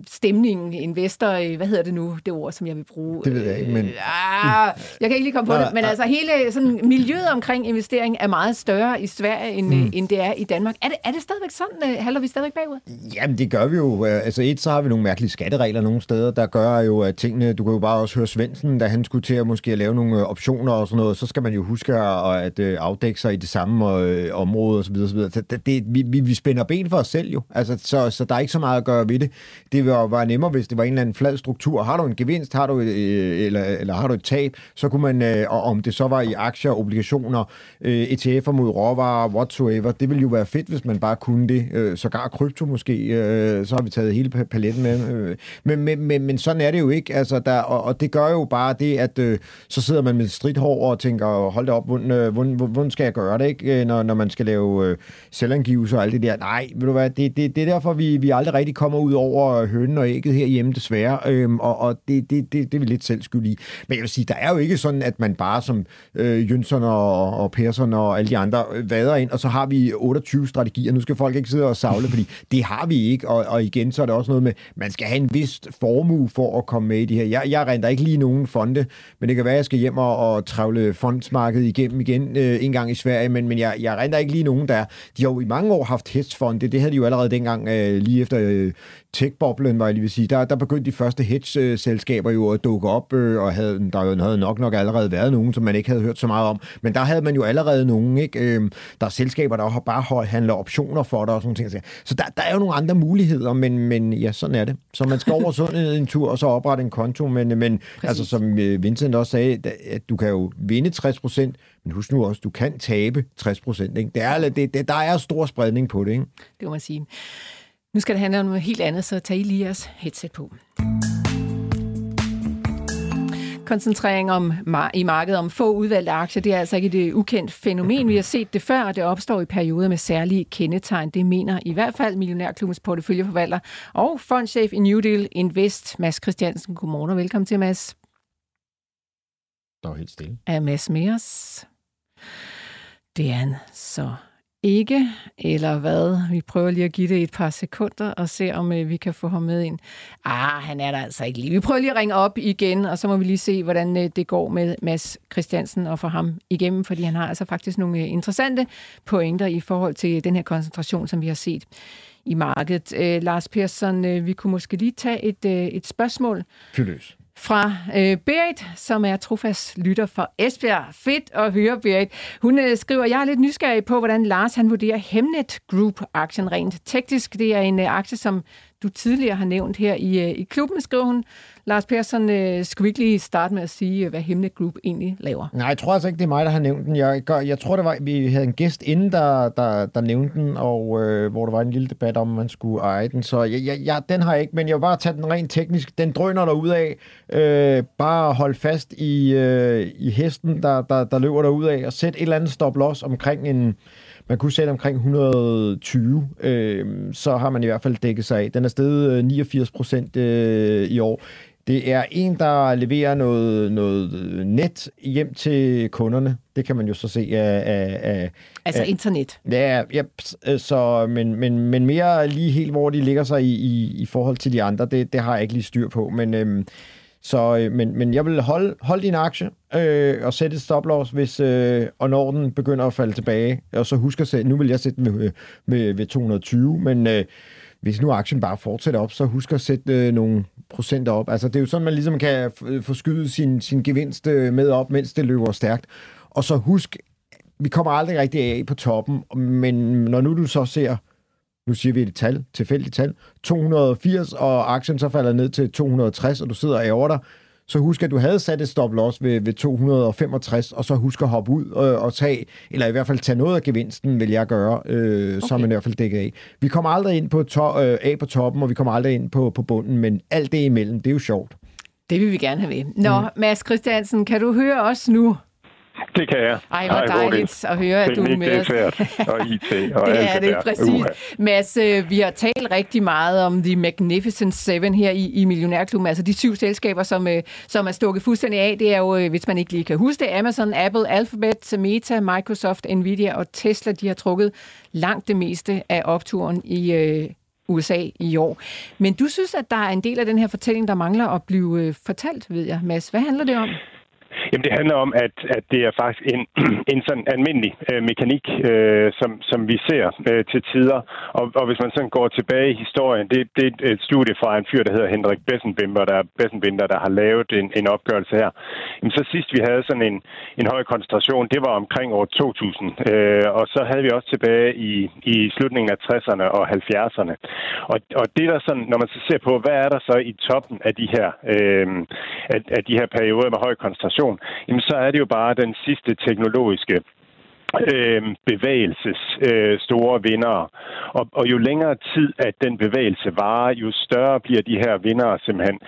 stemningen, investor, øh, hvad hedder det nu, det ord, som jeg vil bruge? Det ved jeg ikke, men... Øh, ah, jeg kan ikke lige komme på det, men altså hele sådan, miljøet omkring investering er meget større i Sverige, end, mm. end det er i Danmark. Er det, er det stadigvæk sådan? Øh, halder vi stadigvæk bagud? Jamen, det gør vi jo. Altså et, så har vi nogle mærkelige skatteregler nogle steder, der gør jo, at tingene, du kan jo bare også høre Svendsen, da han skulle til at måske lave nogle optioner og sådan noget, så skal man jo huske at, at afdække sig i det samme område osv. osv. Det, det, vi, vi spænder ben for os selv jo. Altså, så, så der er ikke så meget at gøre ved det. Det var, var nemmere, hvis det var en eller anden flad struktur. Har du en gevinst, har du et, øh, eller, eller har du et tab, så kunne man, øh, og om det så var i aktier, obligationer, øh, ETF'er mod råvarer, whatsoever, det ville jo være fedt, hvis man bare kunne det. Øh, sågar krypto måske, øh, så har vi taget hele paletten med. Øh, men, men, men, men sådan er det jo ikke, altså, der, og, og det gør jo bare det, at så sidder man med stridthår og tænker, hold da op, hvordan, hvordan, hvordan skal jeg gøre det, ikke? Når, når man skal lave selvangivelse og alt det der. Nej, ved du hvad, det, det, det er derfor, vi, vi aldrig rigtig kommer ud over øh, hønnen og ægget herhjemme, desværre. Øhm, og og det, det, det, det er vi lidt selv skyld i. Men jeg vil sige, der er jo ikke sådan, at man bare som øh, Jønsson og, og Persson og alle de andre øh, vader ind, og så har vi 28 strategier. Nu skal folk ikke sidde og savle, fordi det har vi ikke. Og, og igen, så er det også noget med, man skal have en vis formue for at komme med i det her. Jeg, jeg renter ikke lige nogen fonde, men det kan være, at jeg skal hjem og, og travle fondsmarkedet igennem igen øh, en gang i Sverige, men, men jeg, jeg renter ikke lige nogen der. De har jo i mange år haft hedgefonde. Det havde de jo allerede dengang, øh, lige efter øh, tech-boblen, var jeg lige vil sige, der, der begyndte de første hedge-selskaber jo at dukke op, øh, og havde, der havde nok nok allerede været nogen, som man ikke havde hørt så meget om. Men der havde man jo allerede nogen, ikke? Øh, der er selskaber, der har bare handler optioner for dig og sådan ting. Så der, der er jo nogle andre muligheder, men, men ja, sådan er det. Så man skal over sådan en tur, og så oprette en konto, men, men altså, som øh, Vincent også sagde, at du kan jo vinde 60 procent, men husk nu også, du kan tabe 60 procent. Det er, det, det, der er stor spredning på det. Ikke? Det må man sige. Nu skal det handle om noget helt andet, så tag I lige jeres headset på. Koncentrering om, i markedet om få udvalgte aktier, det er altså ikke et ukendt fænomen. Vi har set det før, og det opstår i perioder med særlige kendetegn. Det mener i hvert fald Millionærklubbens porteføljeforvalter og fondchef i New Deal Invest, Mads Christiansen. Godmorgen og velkommen til, Mads. Der er helt stille. Er Mads med os? Det er han så ikke, eller hvad? Vi prøver lige at give det et par sekunder og se, om øh, vi kan få ham med ind. Ah, han er der altså ikke lige. Vi prøver lige at ringe op igen, og så må vi lige se, hvordan øh, det går med Mads Christiansen og få ham igennem, fordi han har altså faktisk nogle øh, interessante pointer i forhold til den her koncentration, som vi har set i markedet. Øh, Lars Persson, øh, vi kunne måske lige tage et, øh, et spørgsmål. Fyløs fra øh, Berit, som er trofast lytter for Esbjerg. Fedt at høre, Berit. Hun øh, skriver, jeg er lidt nysgerrig på, hvordan Lars han vurderer Hemnet Group-aktien rent teknisk. Det er en øh, aktie, som du tidligere har nævnt her i, øh, i klubben, skriver hun. Lars Persson, øh, skulle vi ikke lige starte med at sige, øh, hvad Hemnet Group egentlig laver? Nej, jeg tror altså ikke, det er mig, der har nævnt den. Jeg, jeg, jeg tror, det var, vi havde en gæst inden, der, der, der nævnte den, og øh, hvor der var en lille debat om, man skulle eje den. Så jeg, jeg, jeg, den har jeg ikke, men jeg vil bare tage den rent teknisk. Den drøner der ud af. Øh, bare hold fast i, øh, i hesten, der, der, der løber der ud af, og sæt et eller andet stop-loss omkring en man kunne sætte omkring 120, øh, så har man i hvert fald dækket sig af. Den er steget 89 procent øh, i år. Det er en, der leverer noget, noget net hjem til kunderne. Det kan man jo så se af... af, af altså af, internet? Ja, ja så, men, men, men mere lige helt, hvor de ligger sig i, i, i forhold til de andre, det, det har jeg ikke lige styr på. Men øhm, så, øh, men, men jeg vil holde, holde din aktie øh, og sætte et stop-loss, hvis, øh, og når den begynder at falde tilbage. Og så husk at sætte, nu vil jeg sætte den ved, ved, ved 220, men øh, hvis nu aktien bare fortsætter op, så husk at sætte øh, nogle procenter op. Altså det er jo sådan, man ligesom kan øh, forskyde sin, sin gevinst øh, med op, mens det løber stærkt. Og så husk, vi kommer aldrig rigtig af på toppen, men når nu du så ser nu siger vi et tal, tilfældigt tal, 280, og aktien så falder ned til 260, og du sidder og ærger dig, så husk, at du havde sat et stop loss ved, ved 265, og så husk at hoppe ud og, og tage, eller i hvert fald tage noget af gevinsten, vil jeg gøre, øh, okay. som man i hvert fald dækker af. Vi kommer aldrig ind på to, øh, af på toppen, og vi kommer aldrig ind på, på bunden, men alt det imellem, det er jo sjovt. Det vil vi gerne have ved. Nå, mm. Mads Christiansen, kan du høre os nu? Det kan jeg. Ej, hvor dejligt at høre, at Teknik, du er med det er svært, og IT og det alt er det, det, der. præcis. Uh-huh. Mads, øh, vi har talt rigtig meget om The Magnificent Seven her i, i Millionærklubben, altså de syv selskaber, som, øh, som er stukket fuldstændig af. Det er jo, øh, hvis man ikke lige kan huske det, Amazon, Apple, Alphabet, Meta, Microsoft, Nvidia og Tesla, de har trukket langt det meste af opturen i øh, USA i år. Men du synes, at der er en del af den her fortælling, der mangler at blive fortalt, ved jeg. Mads, hvad handler det om? Jamen, det handler om, at, at det er faktisk en, en sådan almindelig øh, mekanik, øh, som, som vi ser øh, til tider. Og, og hvis man sådan går tilbage i historien, det, det er et studie fra en fyr, der hedder Henrik Bessenbinder, der, Bessenbinder, der har lavet en, en opgørelse her. Jamen, så sidst vi havde sådan en, en høj koncentration, det var omkring år 2000. Øh, og så havde vi også tilbage i, i slutningen af 60'erne og 70'erne. Og, og det der sådan, når man så ser på, hvad er der så i toppen af de her, øh, af, af de her perioder med høj koncentration, jamen så er det jo bare den sidste teknologiske øh, bevægelses øh, store vinder. Og, og jo længere tid, at den bevægelse varer, jo større bliver de her vinder simpelthen.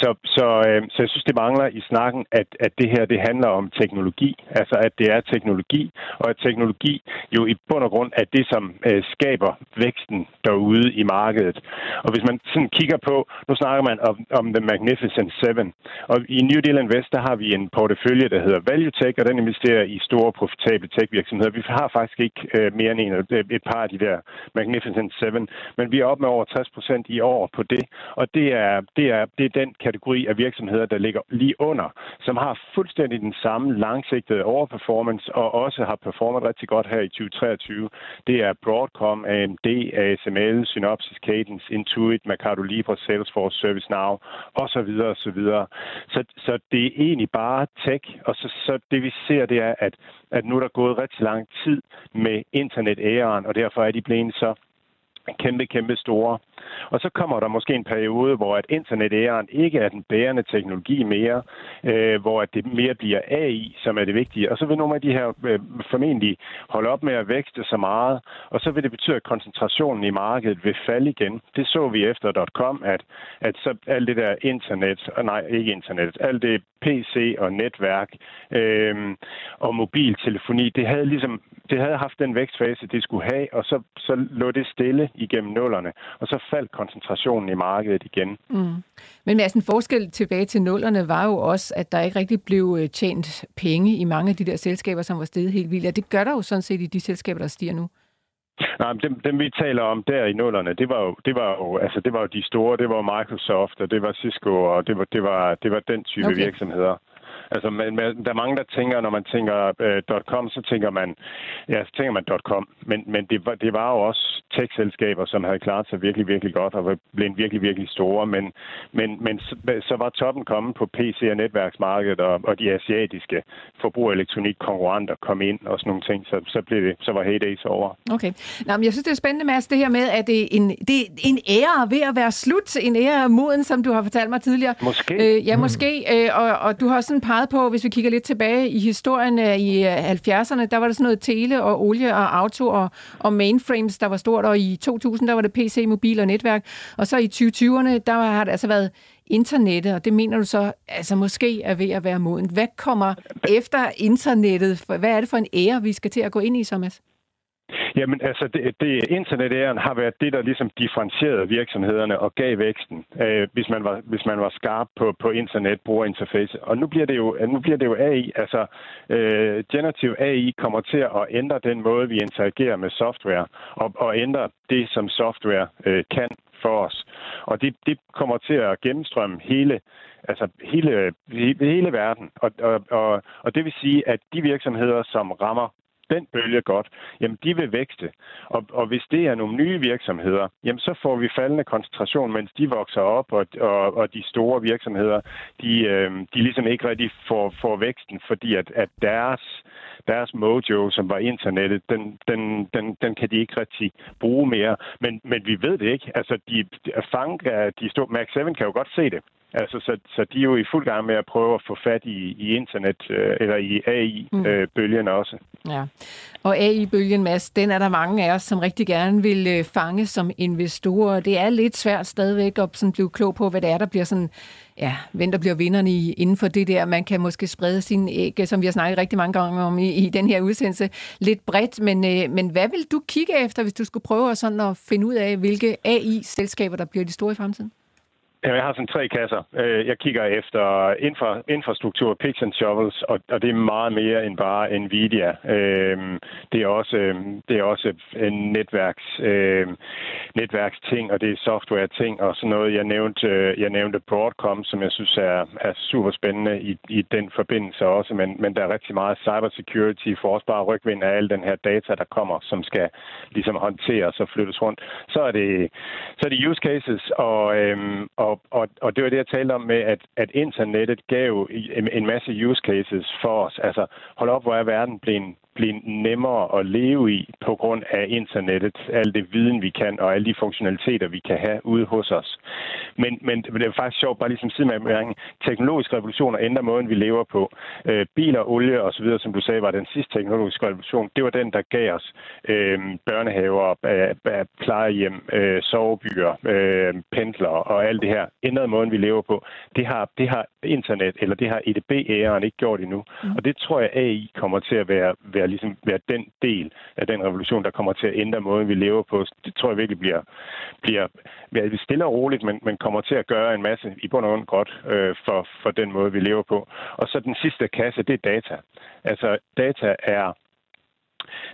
Så, så, øh, så jeg synes, det mangler i snakken, at, at det her det handler om teknologi. Altså, at det er teknologi, og at teknologi jo i bund og grund er det, som øh, skaber væksten derude i markedet. Og hvis man sådan kigger på, nu snakker man om, om The Magnificent Seven, og i New Deal Invest, der har vi en portefølje, der hedder Value Tech, og den investerer i store profitable tech-virksomheder virksomheder. Vi har faktisk ikke øh, mere end en, øh, et par af de der Magnificent Seven, men vi er oppe med over 60 procent i år på det, og det er, det, er, det er den kategori af virksomheder, der ligger lige under, som har fuldstændig den samme langsigtede overperformance, og også har performet rigtig godt her i 2023. Det er Broadcom, AMD, ASML, Synopsys, Cadence, Intuit, Mercado Libre, Salesforce, ServiceNow, osv. osv. Så, så det er egentlig bare tech, og så, så det vi ser, det er, at, at nu er der gået rigtig lang tid med internetæren, og derfor er de blevet så kæmpe, kæmpe store. Og så kommer der måske en periode, hvor at internetæren ikke er den bærende teknologi mere, øh, hvor at det mere bliver AI, som er det vigtige. Og så vil nogle af de her øh, formentlig holde op med at vækste så meget, og så vil det betyde, at koncentrationen i markedet vil falde igen. Det så vi efter .com, at, at så alt det der internet, og nej, ikke internet, alt det PC og netværk øh, og mobiltelefoni, det havde ligesom det havde haft den vækstfase, det skulle have, og så, så lå det stille igennem nullerne, og så faldt koncentrationen i markedet igen. Mm. Men med en forskel tilbage til nullerne var jo også, at der ikke rigtig blev øh, tjent penge i mange af de der selskaber, som var steget helt vildt. Og det gør der jo sådan set i de selskaber, der stiger nu. Nej, men dem, dem vi taler om der i nullerne, det var jo, det var jo, altså det var jo de store, det var Microsoft, og det var Cisco, og det var, det var, det var den type okay. virksomheder. Altså, men, men, der er mange, der tænker, når man tænker uh, .com, så tænker man, ja, så tænker man .com. Men, men det, var, det var jo også tech-selskaber, som havde klaret sig virkelig, virkelig godt og blevet virkelig, virkelig store. Men, men, men så, så var toppen kommet på PC- og netværksmarkedet, og, og de asiatiske forbrugerelektronik konkurrenter kom ind og sådan nogle ting, så, så, blev det, så var heydays over. Okay. Nå, men jeg synes, det er spændende, Mads, det her med, at det er en, det er en ære ved at være slut. En ære af moden, som du har fortalt mig tidligere. Måske. Øh, ja, måske. Øh, og, og du har sådan peget på, hvis vi kigger lidt tilbage i historien øh, i 70'erne, der var der sådan noget tele og olie og auto og, og mainframes, der var stort, og i 2000, der var det PC, mobil og netværk, og så i 2020'erne, der har det altså været internettet, og det mener du så altså måske er ved at være moden. Hvad kommer efter internettet? Hvad er det for en ære, vi skal til at gå ind i, Thomas? Jamen, altså, det, det internetæren har været det, der ligesom differentierede virksomhederne og gav væksten, øh, hvis, man var, hvis man var skarp på, på internet, brugerinterface. Og nu bliver det jo, nu bliver det jo AI. Altså, øh, generativ AI kommer til at ændre den måde, vi interagerer med software, og, og ændre det, som software øh, kan for os. Og det, det kommer til at gennemstrømme hele altså hele, hele verden. Og, og, og, og det vil sige, at de virksomheder, som rammer den bølge godt, jamen de vil vækste. Og, og hvis det er nogle nye virksomheder, jamen så får vi faldende koncentration, mens de vokser op, og, og, og de store virksomheder, de, øh, de ligesom ikke rigtig får, får væksten, fordi at, at deres, deres mojo, som var internettet, den, den, den, den kan de ikke rigtig bruge mere. Men, men vi ved det ikke. Altså, de, Fang, de store, Max 7 kan jo godt se det. Altså, så, så de er jo i fuld gang med at prøve at få fat i, i internet, øh, eller i AI-bølgen mm. øh, også. Ja, og AI-bølgen, Mads, den er der mange af os, som rigtig gerne vil øh, fange som investorer. Det er lidt svært stadigvæk at sådan blive klog på, hvad det er, der bliver sådan, ja, hvem der bliver vinderne i, inden for det der. Man kan måske sprede sine æg, som vi har snakket rigtig mange gange om i, i den her udsendelse, lidt bredt. Men, øh, men hvad vil du kigge efter, hvis du skulle prøve at, sådan at finde ud af, hvilke AI-selskaber, der bliver de store i fremtiden? Jamen, jeg har sådan tre kasser. Øh, jeg kigger efter infra, infrastruktur, picks and shovels, og, og det er meget mere end bare Nvidia. Øh, det er også, øh, det er også en netværks, øhm, netværksting, og det er software-ting, og sådan noget. Jeg nævnte, jeg nævnte Broadcom, som jeg synes er, er super spændende i, i den forbindelse også, men, men der er rigtig meget cybersecurity, forsvar rygvind af al den her data, der kommer, som skal ligesom håndteres og flyttes rundt. Så er det, så er det use cases, og, øhm, og og, og, og det var det, jeg talte om med, at, at internettet gav en, en masse use cases for os. Altså, hold op, hvor er verden blevet, blive nemmere at leve i på grund af internettet, al det viden, vi kan, og alle de funktionaliteter, vi kan have ude hos os. Men, men det er faktisk sjovt, bare ligesom siden af teknologiske revolutioner ændrer måden, vi lever på. Øh, biler, olie og så videre, som du sagde, var den sidste teknologiske revolution. Det var den, der gav os øh, børnehaver, øh, plejehjem, øh, sovebyer, øh, pendler og alt det her. Ændrede måden, vi lever på. Det har, det har internet, eller det har EDB-æren ikke gjort endnu. Mm. Og det tror jeg, AI kommer til at være, være ligesom være den del af den revolution, der kommer til at ændre måden, vi lever på. Det tror jeg virkelig bliver, bliver, bliver stille og roligt, men, men kommer til at gøre en masse i bund og grund godt øh, for, for den måde, vi lever på. Og så den sidste kasse, det er data. Altså, data er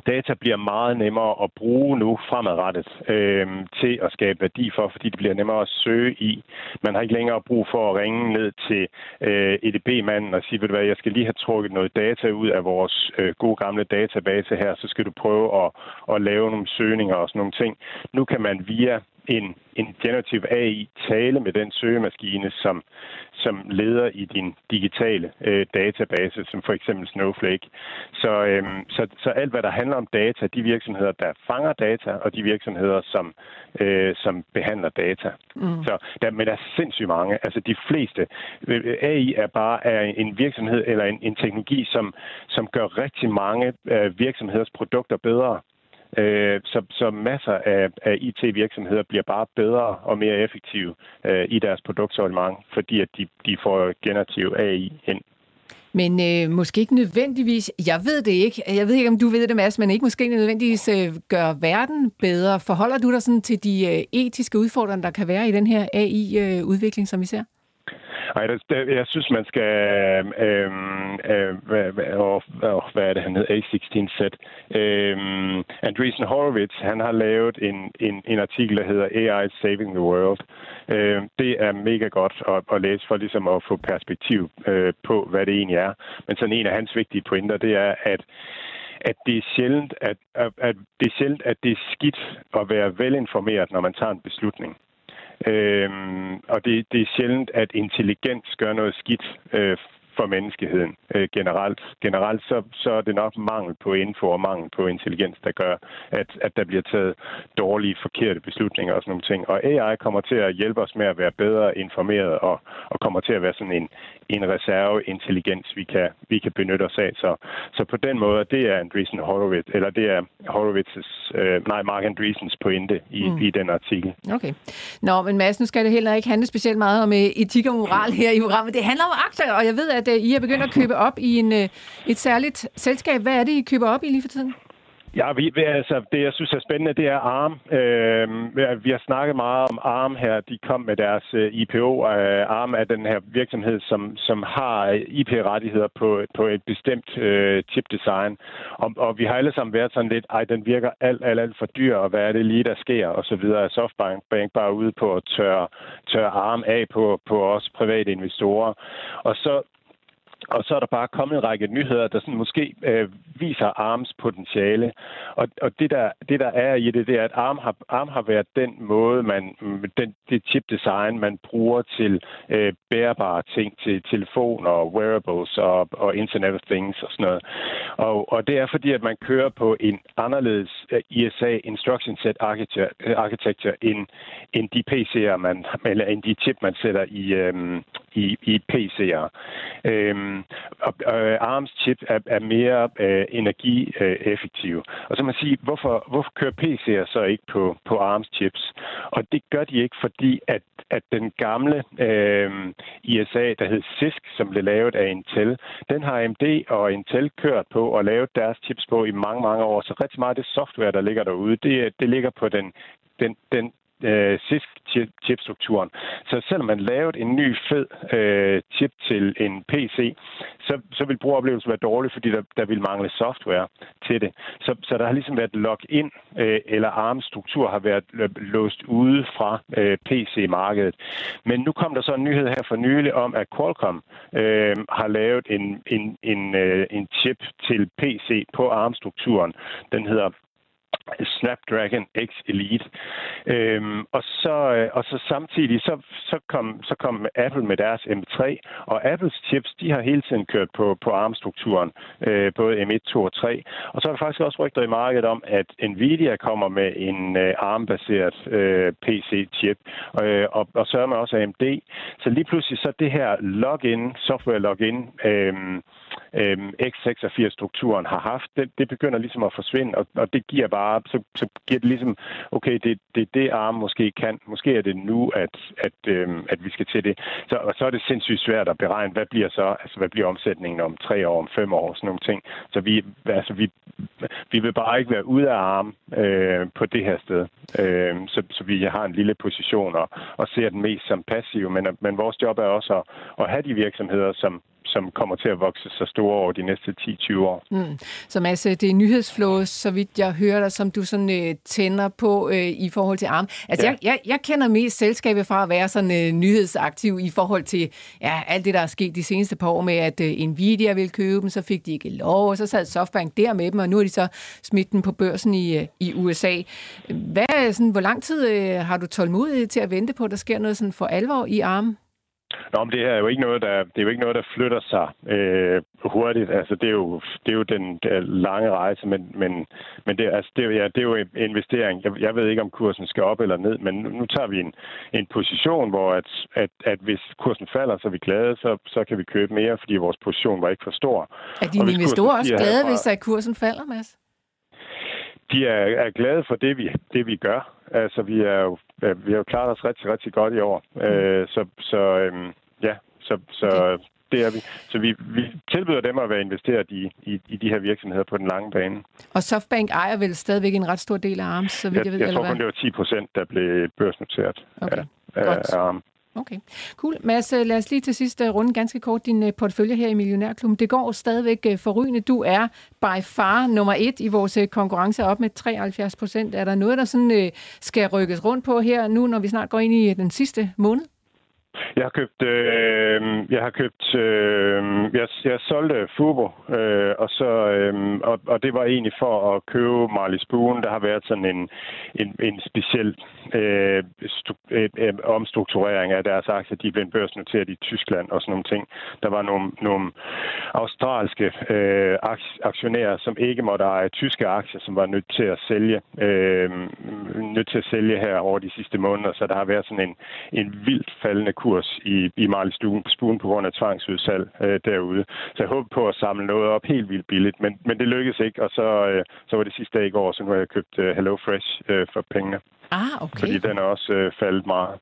Data bliver meget nemmere at bruge nu fremadrettet øh, til at skabe værdi for, fordi det bliver nemmere at søge i. Man har ikke længere brug for at ringe ned til øh, EDB-manden og sige, ved du hvad, jeg skal lige have trukket noget data ud af vores øh, gode gamle database her, så skal du prøve at, at lave nogle søgninger og sådan nogle ting. Nu kan man via en, en generativ AI tale med den søgemaskine, som, som leder i din digitale øh, database, som for eksempel Snowflake. Så, øhm, så, så alt, hvad der handler om data, de virksomheder, der fanger data, og de virksomheder, som, øh, som behandler data. Mm. Så der, men der er sindssygt mange. Altså de fleste. AI er bare er en virksomhed eller en, en teknologi, som, som gør rigtig mange øh, virksomheders produkter bedre. Øh, så, så masser af, af IT-virksomheder bliver bare bedre og mere effektive øh, i deres produktsortiment, fordi at de, de får generativ AI ind. Men øh, måske ikke nødvendigvis, jeg ved det ikke, jeg ved ikke, om du ved det, Mads, men ikke måske nødvendigvis øh, gør verden bedre. Forholder du dig sådan til de øh, etiske udfordringer, der kan være i den her AI-udvikling, øh, som vi ser? Ej, det, det, jeg synes, man skal... Øh, øh, hvad, hvad, hvad er det, han hedder? A16Z. Øh, Andreessen Horowitz, han har lavet en, en, en artikel, der hedder AI Saving the World. Øh, det er mega godt at, at læse for ligesom at få perspektiv øh, på, hvad det egentlig er. Men sådan en af hans vigtige pointer, det er, at at det er sjældent, at, at, at det er sjældent, at det er skidt at være velinformeret, når man tager en beslutning. Øhm, og det, det er sjældent, at intelligens gør noget skidt øh, for menneskeheden øh, generelt. Generelt så, så er det nok mangel på info og mangel på intelligens, der gør, at, at der bliver taget dårlige, forkerte beslutninger og sådan nogle ting. Og AI kommer til at hjælpe os med at være bedre informeret og, og kommer til at være sådan en, en reserveintelligens, vi kan, vi kan benytte os af. Så, så på den måde, det er Andreessen Horowitz, eller det er Horowitz's, øh, nej, Mark Andreessens pointe i, mm. i den artikel. Okay. Nå, men Mads, nu skal det heller ikke handle specielt meget om øh, etik og moral her i programmet. Det handler om aktier, og jeg ved, at at øh, I er begyndt at købe op i en, øh, et særligt selskab. Hvad er det, I køber op i lige for tiden? Ja, vi, altså, det jeg synes er spændende, det er ARM. Øh, vi har snakket meget om ARM her. De kom med deres øh, IPO. Øh, ARM er den her virksomhed, som, som har øh, IP-rettigheder på, på et bestemt øh, chipdesign. Og, og vi har alle sammen været sådan lidt, ej, den virker alt, alt, alt for dyr, og hvad er det lige, der sker, og så videre. Softbank Bank bare ude på at tørre, tørre ARM af på, på os private investorer. Og så og så er der bare kommet en række nyheder, der sådan måske øh, viser ARMs potentiale. Og, og det, der, det, der er i det, det er, at ARM har, ARM har været den måde, man, den, det chip-design, man bruger til øh, bærbare ting, til telefoner og wearables og, og Internet of Things og sådan noget. Og, og det er fordi, at man kører på en anderledes øh, ISA Instruction Set Architecture, øh, architecture end, end de PC'er, man, eller end de chip, man sætter i, øh, i, i PC'er. Øhm, og, øh, ARMS chip er, er mere øh, energieffektive. Og så man sige, hvorfor, hvorfor kører PC'er så ikke på, på ARMS chips? Og det gør de ikke, fordi at, at den gamle øh, ISA, der hed CISC, som blev lavet af Intel, den har AMD og Intel kørt på og lavet deres chips på i mange, mange år. Så rigtig meget af det software, der ligger derude, det, det ligger på den den, den øh, CISC-chipstrukturen. Så selvom man lavede en ny fed øh, chip til en PC, så, så vil brugeroplevelsen være dårlig, fordi der, der vil mangle software til det. Så, så der har ligesom været lock-in, øh, eller ARM-struktur har været øh, låst ude fra øh, PC-markedet. Men nu kom der så en nyhed her for nylig om, at Qualcomm øh, har lavet en, en, en, øh, en chip til PC på ARM-strukturen. Den hedder Snapdragon X Elite. Øhm, og, så, øh, og så samtidig så, så, kom, så kom Apple med deres M3, og Apples chips, de har hele tiden kørt på, på ARM-strukturen, øh, både M1, 2 og 3. Og så er der faktisk også rygter i markedet om, at Nvidia kommer med en øh, ARM-baseret øh, PC-chip, øh, og, og så er man også AMD. Så lige pludselig så det her login, software login, øh, øh, x86-strukturen har haft, det, det begynder ligesom at forsvinde, og, og det giver bare, så, så giver det ligesom, okay, det, det det ARM måske kan. Måske er det nu, at, at, øh, at vi skal til det. Så, og så er det sindssygt svært at beregne, hvad bliver så, altså hvad bliver omsætningen om tre år, om fem år, sådan nogle ting. Så vi, altså, vi, vi vil bare ikke være ude af ARM øh, på det her sted. Øh, så, så vi har en lille position og, og ser den mest som passiv, men, men vores job er også at, at have de virksomheder, som, som kommer til at vokse så store over de næste 10-20 år. Mm. Så Mads, det er nyhedsflow, så vidt jeg hører dig, som du sådan øh, tænder på øh, i forhold til ARM. Altså, ja. jeg, jeg, jeg kender mest selskabet fra at være sådan øh, nyhedsaktiv i forhold til ja, alt det, der er sket de seneste par år med, at øh, Nvidia ville købe dem, så fik de ikke lov, og så sad Softbank der med dem, og nu er de så smidt dem på børsen i, øh, i USA. Hvad, sådan, hvor lang tid øh, har du tålmodighed til at vente på, at der sker noget sådan for alvor i ARM? Nå, men det er jo ikke noget, der, det er jo ikke noget, der flytter sig øh, hurtigt. Altså, det er jo, det er jo den der lange rejse, men, men, men det, altså, det, er, ja, det er jo en investering. Jeg, jeg ved ikke, om kursen skal op eller ned, men nu, nu tager vi en, en position, hvor at, at, at hvis kursen falder, så er vi glade, så, så kan vi købe mere, fordi vores position var ikke for stor. Er dine investorer også glade, herfra, hvis at kursen falder, Mads? De er, er glade for det, vi, det, vi gør. Altså, vi, er jo, vi har jo klaret os rigtig, rigtig godt i år. Mm. Øh, så så øhm, ja, så, så okay. det er vi. Så vi, vi tilbyder dem at være investeret i, i, i de her virksomheder på den lange bane. Og Softbank ejer vel stadigvæk en ret stor del af ARMS, så vidt jeg, jeg ved, jeg tror kun, det var 10 procent, der blev børsnoteret okay. af, af ARM. Okay, cool. Mads, øh, lad os lige til sidst øh, runde ganske kort din øh, portefølje her i Millionærklubben. Det går stadigvæk forrygende. Du er by far nummer et i vores konkurrence op med 73 procent. Er der noget, der sådan skal rykkes rundt på her nu, når vi snart går ind i den sidste måned? Jeg har købt, øh, jeg har købt, øh, jeg, jeg solgte Fubo, øh, og så, øh, og, og det var egentlig for at købe Marley Spoon. Der har været sådan en, en, en speciel øh, stu, øh, øh, omstrukturering af deres aktier. De er blevet børsnoteret i Tyskland og sådan nogle ting. Der var nogle, nogle australske øh, aktionærer, som ikke måtte eje tyske aktier, som var nødt til at sælge, øh, nødt til at sælge her over de sidste måneder. Så der har været sådan en, en vildt faldende kurs i, i Marley Spoon på grund af tvangsudsalg øh, derude. Så jeg håber på at samle noget op helt vildt billigt, men, men det lykkedes ikke, og så, øh, så var det sidste dag i går, så nu har jeg købt øh, Hello Fresh øh, for pengene. Ah, okay. Fordi den er også øh, faldet meget.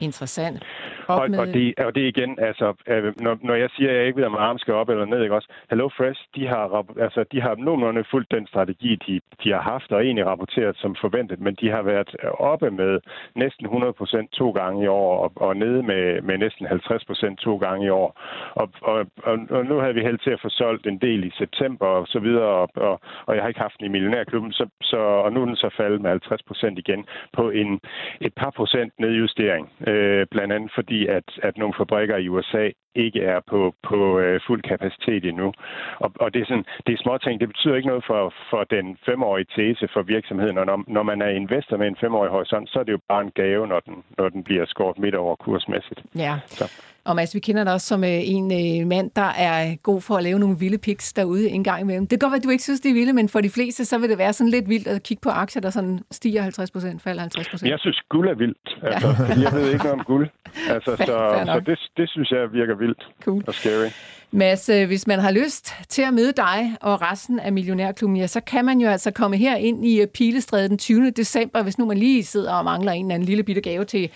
Interessant. Og, og, det, og det igen, altså, øh, når, når jeg siger, at jeg ikke ved, om armen skal op eller ned, ikke også? Hello Fresh, de har, altså, de har nogenlunde fuldt den strategi, de, de har haft, og egentlig rapporteret som forventet, men de har været oppe med næsten 100% to gange i år, og, og nede med, med næsten 50% to gange i år. Og, og, og, og nu havde vi held til at få solgt en del i september og så videre, og, og, og jeg har ikke haft den i millionærklubben, så, så, og nu er den så faldet med 50% igen på en, et par procent nedjustering, øh, blandt andet fordi, at, at nogle fabrikker i USA ikke er på, på øh, fuld kapacitet endnu. Og, og det er sådan, det er små ting. Det betyder ikke noget for, for den femårige tese for virksomheden. Og når, når man er investor med en femårig horisont, så er det jo bare en gave, når den, når den bliver skåret midt over kursmæssigt. Ja. Så. Og Mads, vi kender dig også som øh, en øh, mand, der er god for at lave nogle vilde pics derude en gang imellem. Det kan godt være, at du ikke synes, det er vilde, men for de fleste, så vil det være sådan lidt vildt at kigge på aktier, der sådan stiger 50 procent, falder 50 procent. Jeg synes, guld er vildt. Altså, ja. jeg ved ikke noget om guld. Altså, så så det, det synes jeg virker vildt cool. og scary. Mads, øh, hvis man har lyst til at møde dig og resten af Millionærklubben, ja, så kan man jo altså komme her ind i Pilestræde den 20. december, hvis nu man lige sidder og mangler en eller anden lille bitte gave til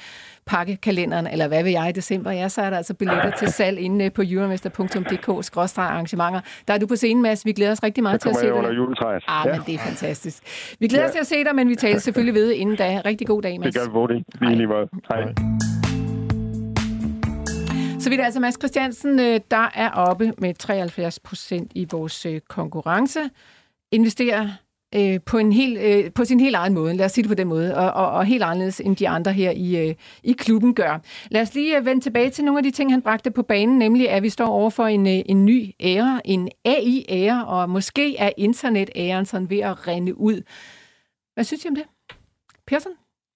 pakkekalenderen, eller hvad vil jeg i december, ja, så er der altså billetter til salg inde på euromester.dk-arrangementer. Der er du på scenen, Mads. Vi glæder os rigtig meget til at se dig. under juletræet. Ah, ja. men det er fantastisk. Vi glæder os ja. til at se dig, men vi taler selvfølgelig ved inden da. Rigtig god dag, Mads. Det gør vi. Vi lige måde. Hej. Så vidt altså Mads Christiansen, øh, der er oppe med 73 procent i vores øh, konkurrence. Investerer øh, på, en helt, øh, på sin helt egen måde, lad os sige det på den måde, og, og, og helt anderledes end de andre her i, øh, i klubben gør. Lad os lige øh, vende tilbage til nogle af de ting, han bragte på banen, nemlig at vi står over for en, en ny ære, en AI-ære, og måske er internet-æren sådan ved at rende ud. Hvad synes I om det? Pearson?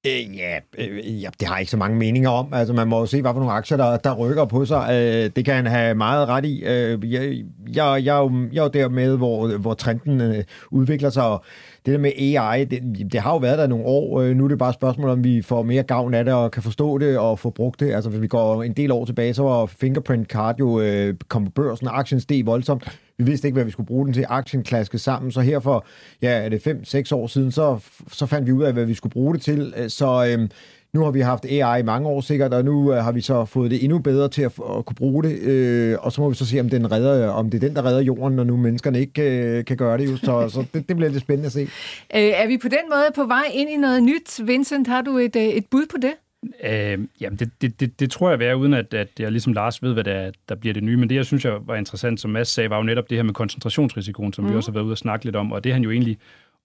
Øh, ja, øh, ja, det har jeg ikke så mange meninger om. Altså, man må jo se, hvad for nogle aktier, der, der rykker på sig. Øh, det kan han have meget ret i. Øh, jeg, jeg, jeg, er jo, jeg er jo der med, hvor, hvor trenden øh, udvikler sig, og det der med AI, det, det har jo været der nogle år. Øh, nu er det bare et spørgsmål, om vi får mere gavn af det, og kan forstå det, og få brugt det. Altså, hvis vi går en del år tilbage, så var Fingerprint Card jo øh, kom på børsen, og aktien steg voldsomt. Vi vidste ikke, hvad vi skulle bruge den til. Aktien klaske sammen, så her for, ja, er det 5-6 år siden, så, så fandt vi ud af, hvad vi skulle bruge det til. Øh, så øh, nu har vi haft AI i mange år sikkert, og nu øh, har vi så fået det endnu bedre til at, at kunne bruge det, øh, og så må vi så se, om, den redder, om det er den, der redder jorden, når nu menneskerne ikke øh, kan gøre det. Jo. Så, så det, det bliver lidt spændende at se. Øh, er vi på den måde på vej ind i noget nyt? Vincent, har du et, øh, et bud på det? Øh, jamen, det, det, det, det tror jeg vil uden at, at jeg ligesom Lars ved, hvad der, der bliver det nye. Men det, jeg synes, jeg var interessant, som Mads sagde, var jo netop det her med koncentrationsrisikoen, som mm. vi også har været ude og snakke lidt om. Og det han jo egentlig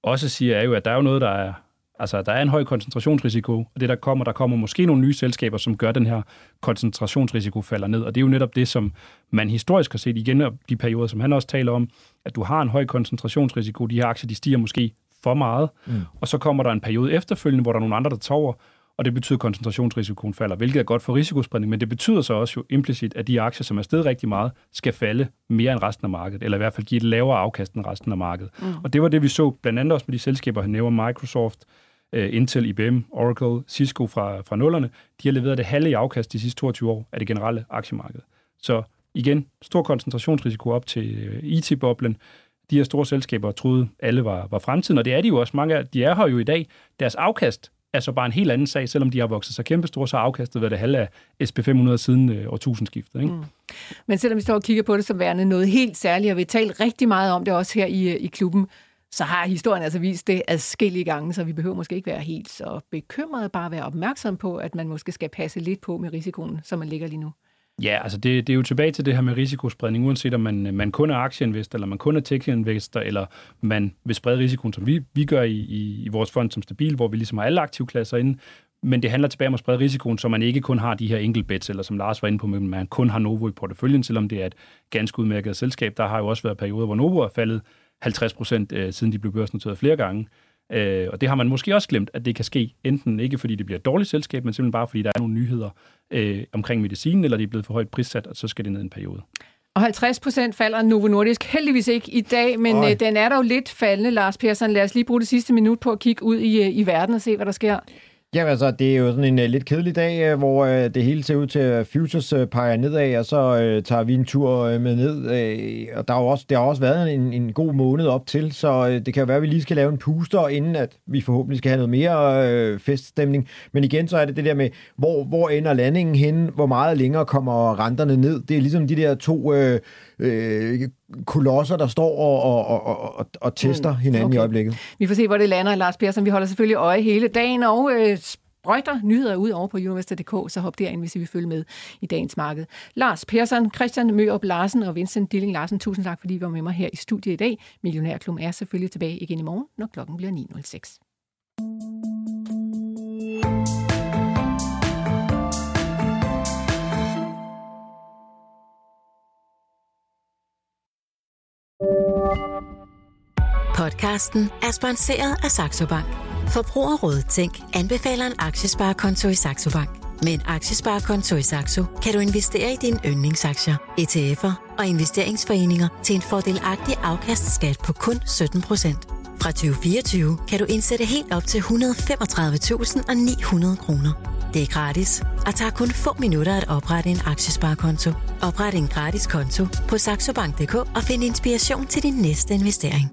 også siger, er jo, at der er jo noget, der er, Altså, der er en høj koncentrationsrisiko, og det der kommer, der kommer måske nogle nye selskaber, som gør den her koncentrationsrisiko falder ned. Og det er jo netop det, som man historisk har set igen, og de perioder, som han også taler om, at du har en høj koncentrationsrisiko. De her aktier, de stiger måske for meget, mm. og så kommer der en periode efterfølgende, hvor der er nogle andre, der tager og det betyder, at koncentrationsrisikoen falder, hvilket er godt for risikospredning, men det betyder så også jo implicit, at de aktier, som er steget rigtig meget, skal falde mere end resten af markedet, eller i hvert fald give et lavere afkast end resten af markedet. Mm. Og det var det, vi så blandt andet også med de selskaber, han nævner Microsoft, Øh, Intel, IBM, Oracle, Cisco fra, fra nullerne, de har leveret det halve i afkast de sidste 22 år af det generelle aktiemarked. Så igen, stor koncentrationsrisiko op til øh, IT-boblen. De her store selskaber troede, alle var, var fremtiden, og det er de jo også. Mange af de er her jo i dag. Deres afkast er så bare en helt anden sag, selvom de har vokset sig kæmpestore, så har afkastet været det halve af SP500 siden øh, årtusindskiftet. Ikke? Mm. Men selvom vi står og kigger på det som værende noget helt særligt, og vi har talt rigtig meget om det også her i, øh, i klubben, så har historien altså vist det adskillige gange, så vi behøver måske ikke være helt så bekymrede, bare være opmærksom på, at man måske skal passe lidt på med risikoen, som man ligger lige nu. Ja, altså det, det er jo tilbage til det her med risikospredning, uanset om man, man kun er aktieinvestor, eller man kun er tech-investor, eller man vil sprede risikoen, som vi, vi gør i, i, i vores fond som stabil, hvor vi ligesom har alle aktivklasser inde, men det handler tilbage om at sprede risikoen, så man ikke kun har de her enkeltbets, eller som Lars var inde på, men man kun har Novo i porteføljen, selvom det er et ganske udmærket selskab. Der har jo også været perioder, hvor Novo er faldet 50 procent, øh, siden de blev børsnoteret flere gange. Øh, og det har man måske også glemt, at det kan ske, enten ikke fordi det bliver et dårligt selskab, men simpelthen bare fordi der er nogle nyheder øh, omkring medicinen, eller de er blevet for højt prissat, og så skal det ned en periode. Og 50 procent falder Novo Nordisk heldigvis ikke i dag, men øh, den er dog lidt faldende, Lars Persson. Lad os lige bruge det sidste minut på at kigge ud i, øh, i verden og se, hvad der sker. Jamen altså, det er jo sådan en uh, lidt kedelig dag, uh, hvor uh, det hele ser ud til, at futures uh, peger nedad, og så uh, tager vi en tur uh, med ned. Uh, og der har også, der har også været en, en god måned op til, så uh, det kan jo være, at vi lige skal lave en puster, inden at vi forhåbentlig skal have noget mere uh, feststemning. Men igen, så er det det der med, hvor, hvor ender landingen hen? Hvor meget længere kommer renterne ned? Det er ligesom de der to... Uh, øh, kolosser, der står og, og, og, og, og tester mm, hinanden okay. i øjeblikket. Vi får se, hvor det lander, Lars Persson. Vi holder selvfølgelig øje hele dagen, og øh, sprøjter nyheder ud over på University.dk, så hop derind, hvis I vil følge med i dagens marked. Lars Persson, Christian Mørup Larsen og Vincent Dilling Larsen, tusind tak, fordi I var med mig her i studiet i dag. Millionærklubben er selvfølgelig tilbage igen i morgen, når klokken bliver 9.06. Podcasten er sponsoreret af Saxo Bank. Forbrugerrådet Tænk anbefaler en aktiesparekonto i Saxo Bank. Med en aktiesparekonto i Saxo kan du investere i dine yndlingsaktier, ETF'er og investeringsforeninger til en fordelagtig afkastskat på kun 17 fra 2024 kan du indsætte helt op til 135.900 kroner. Det er gratis og tager kun få minutter at oprette en aktiesparekonto. Opret en gratis konto på saxobank.dk og find inspiration til din næste investering.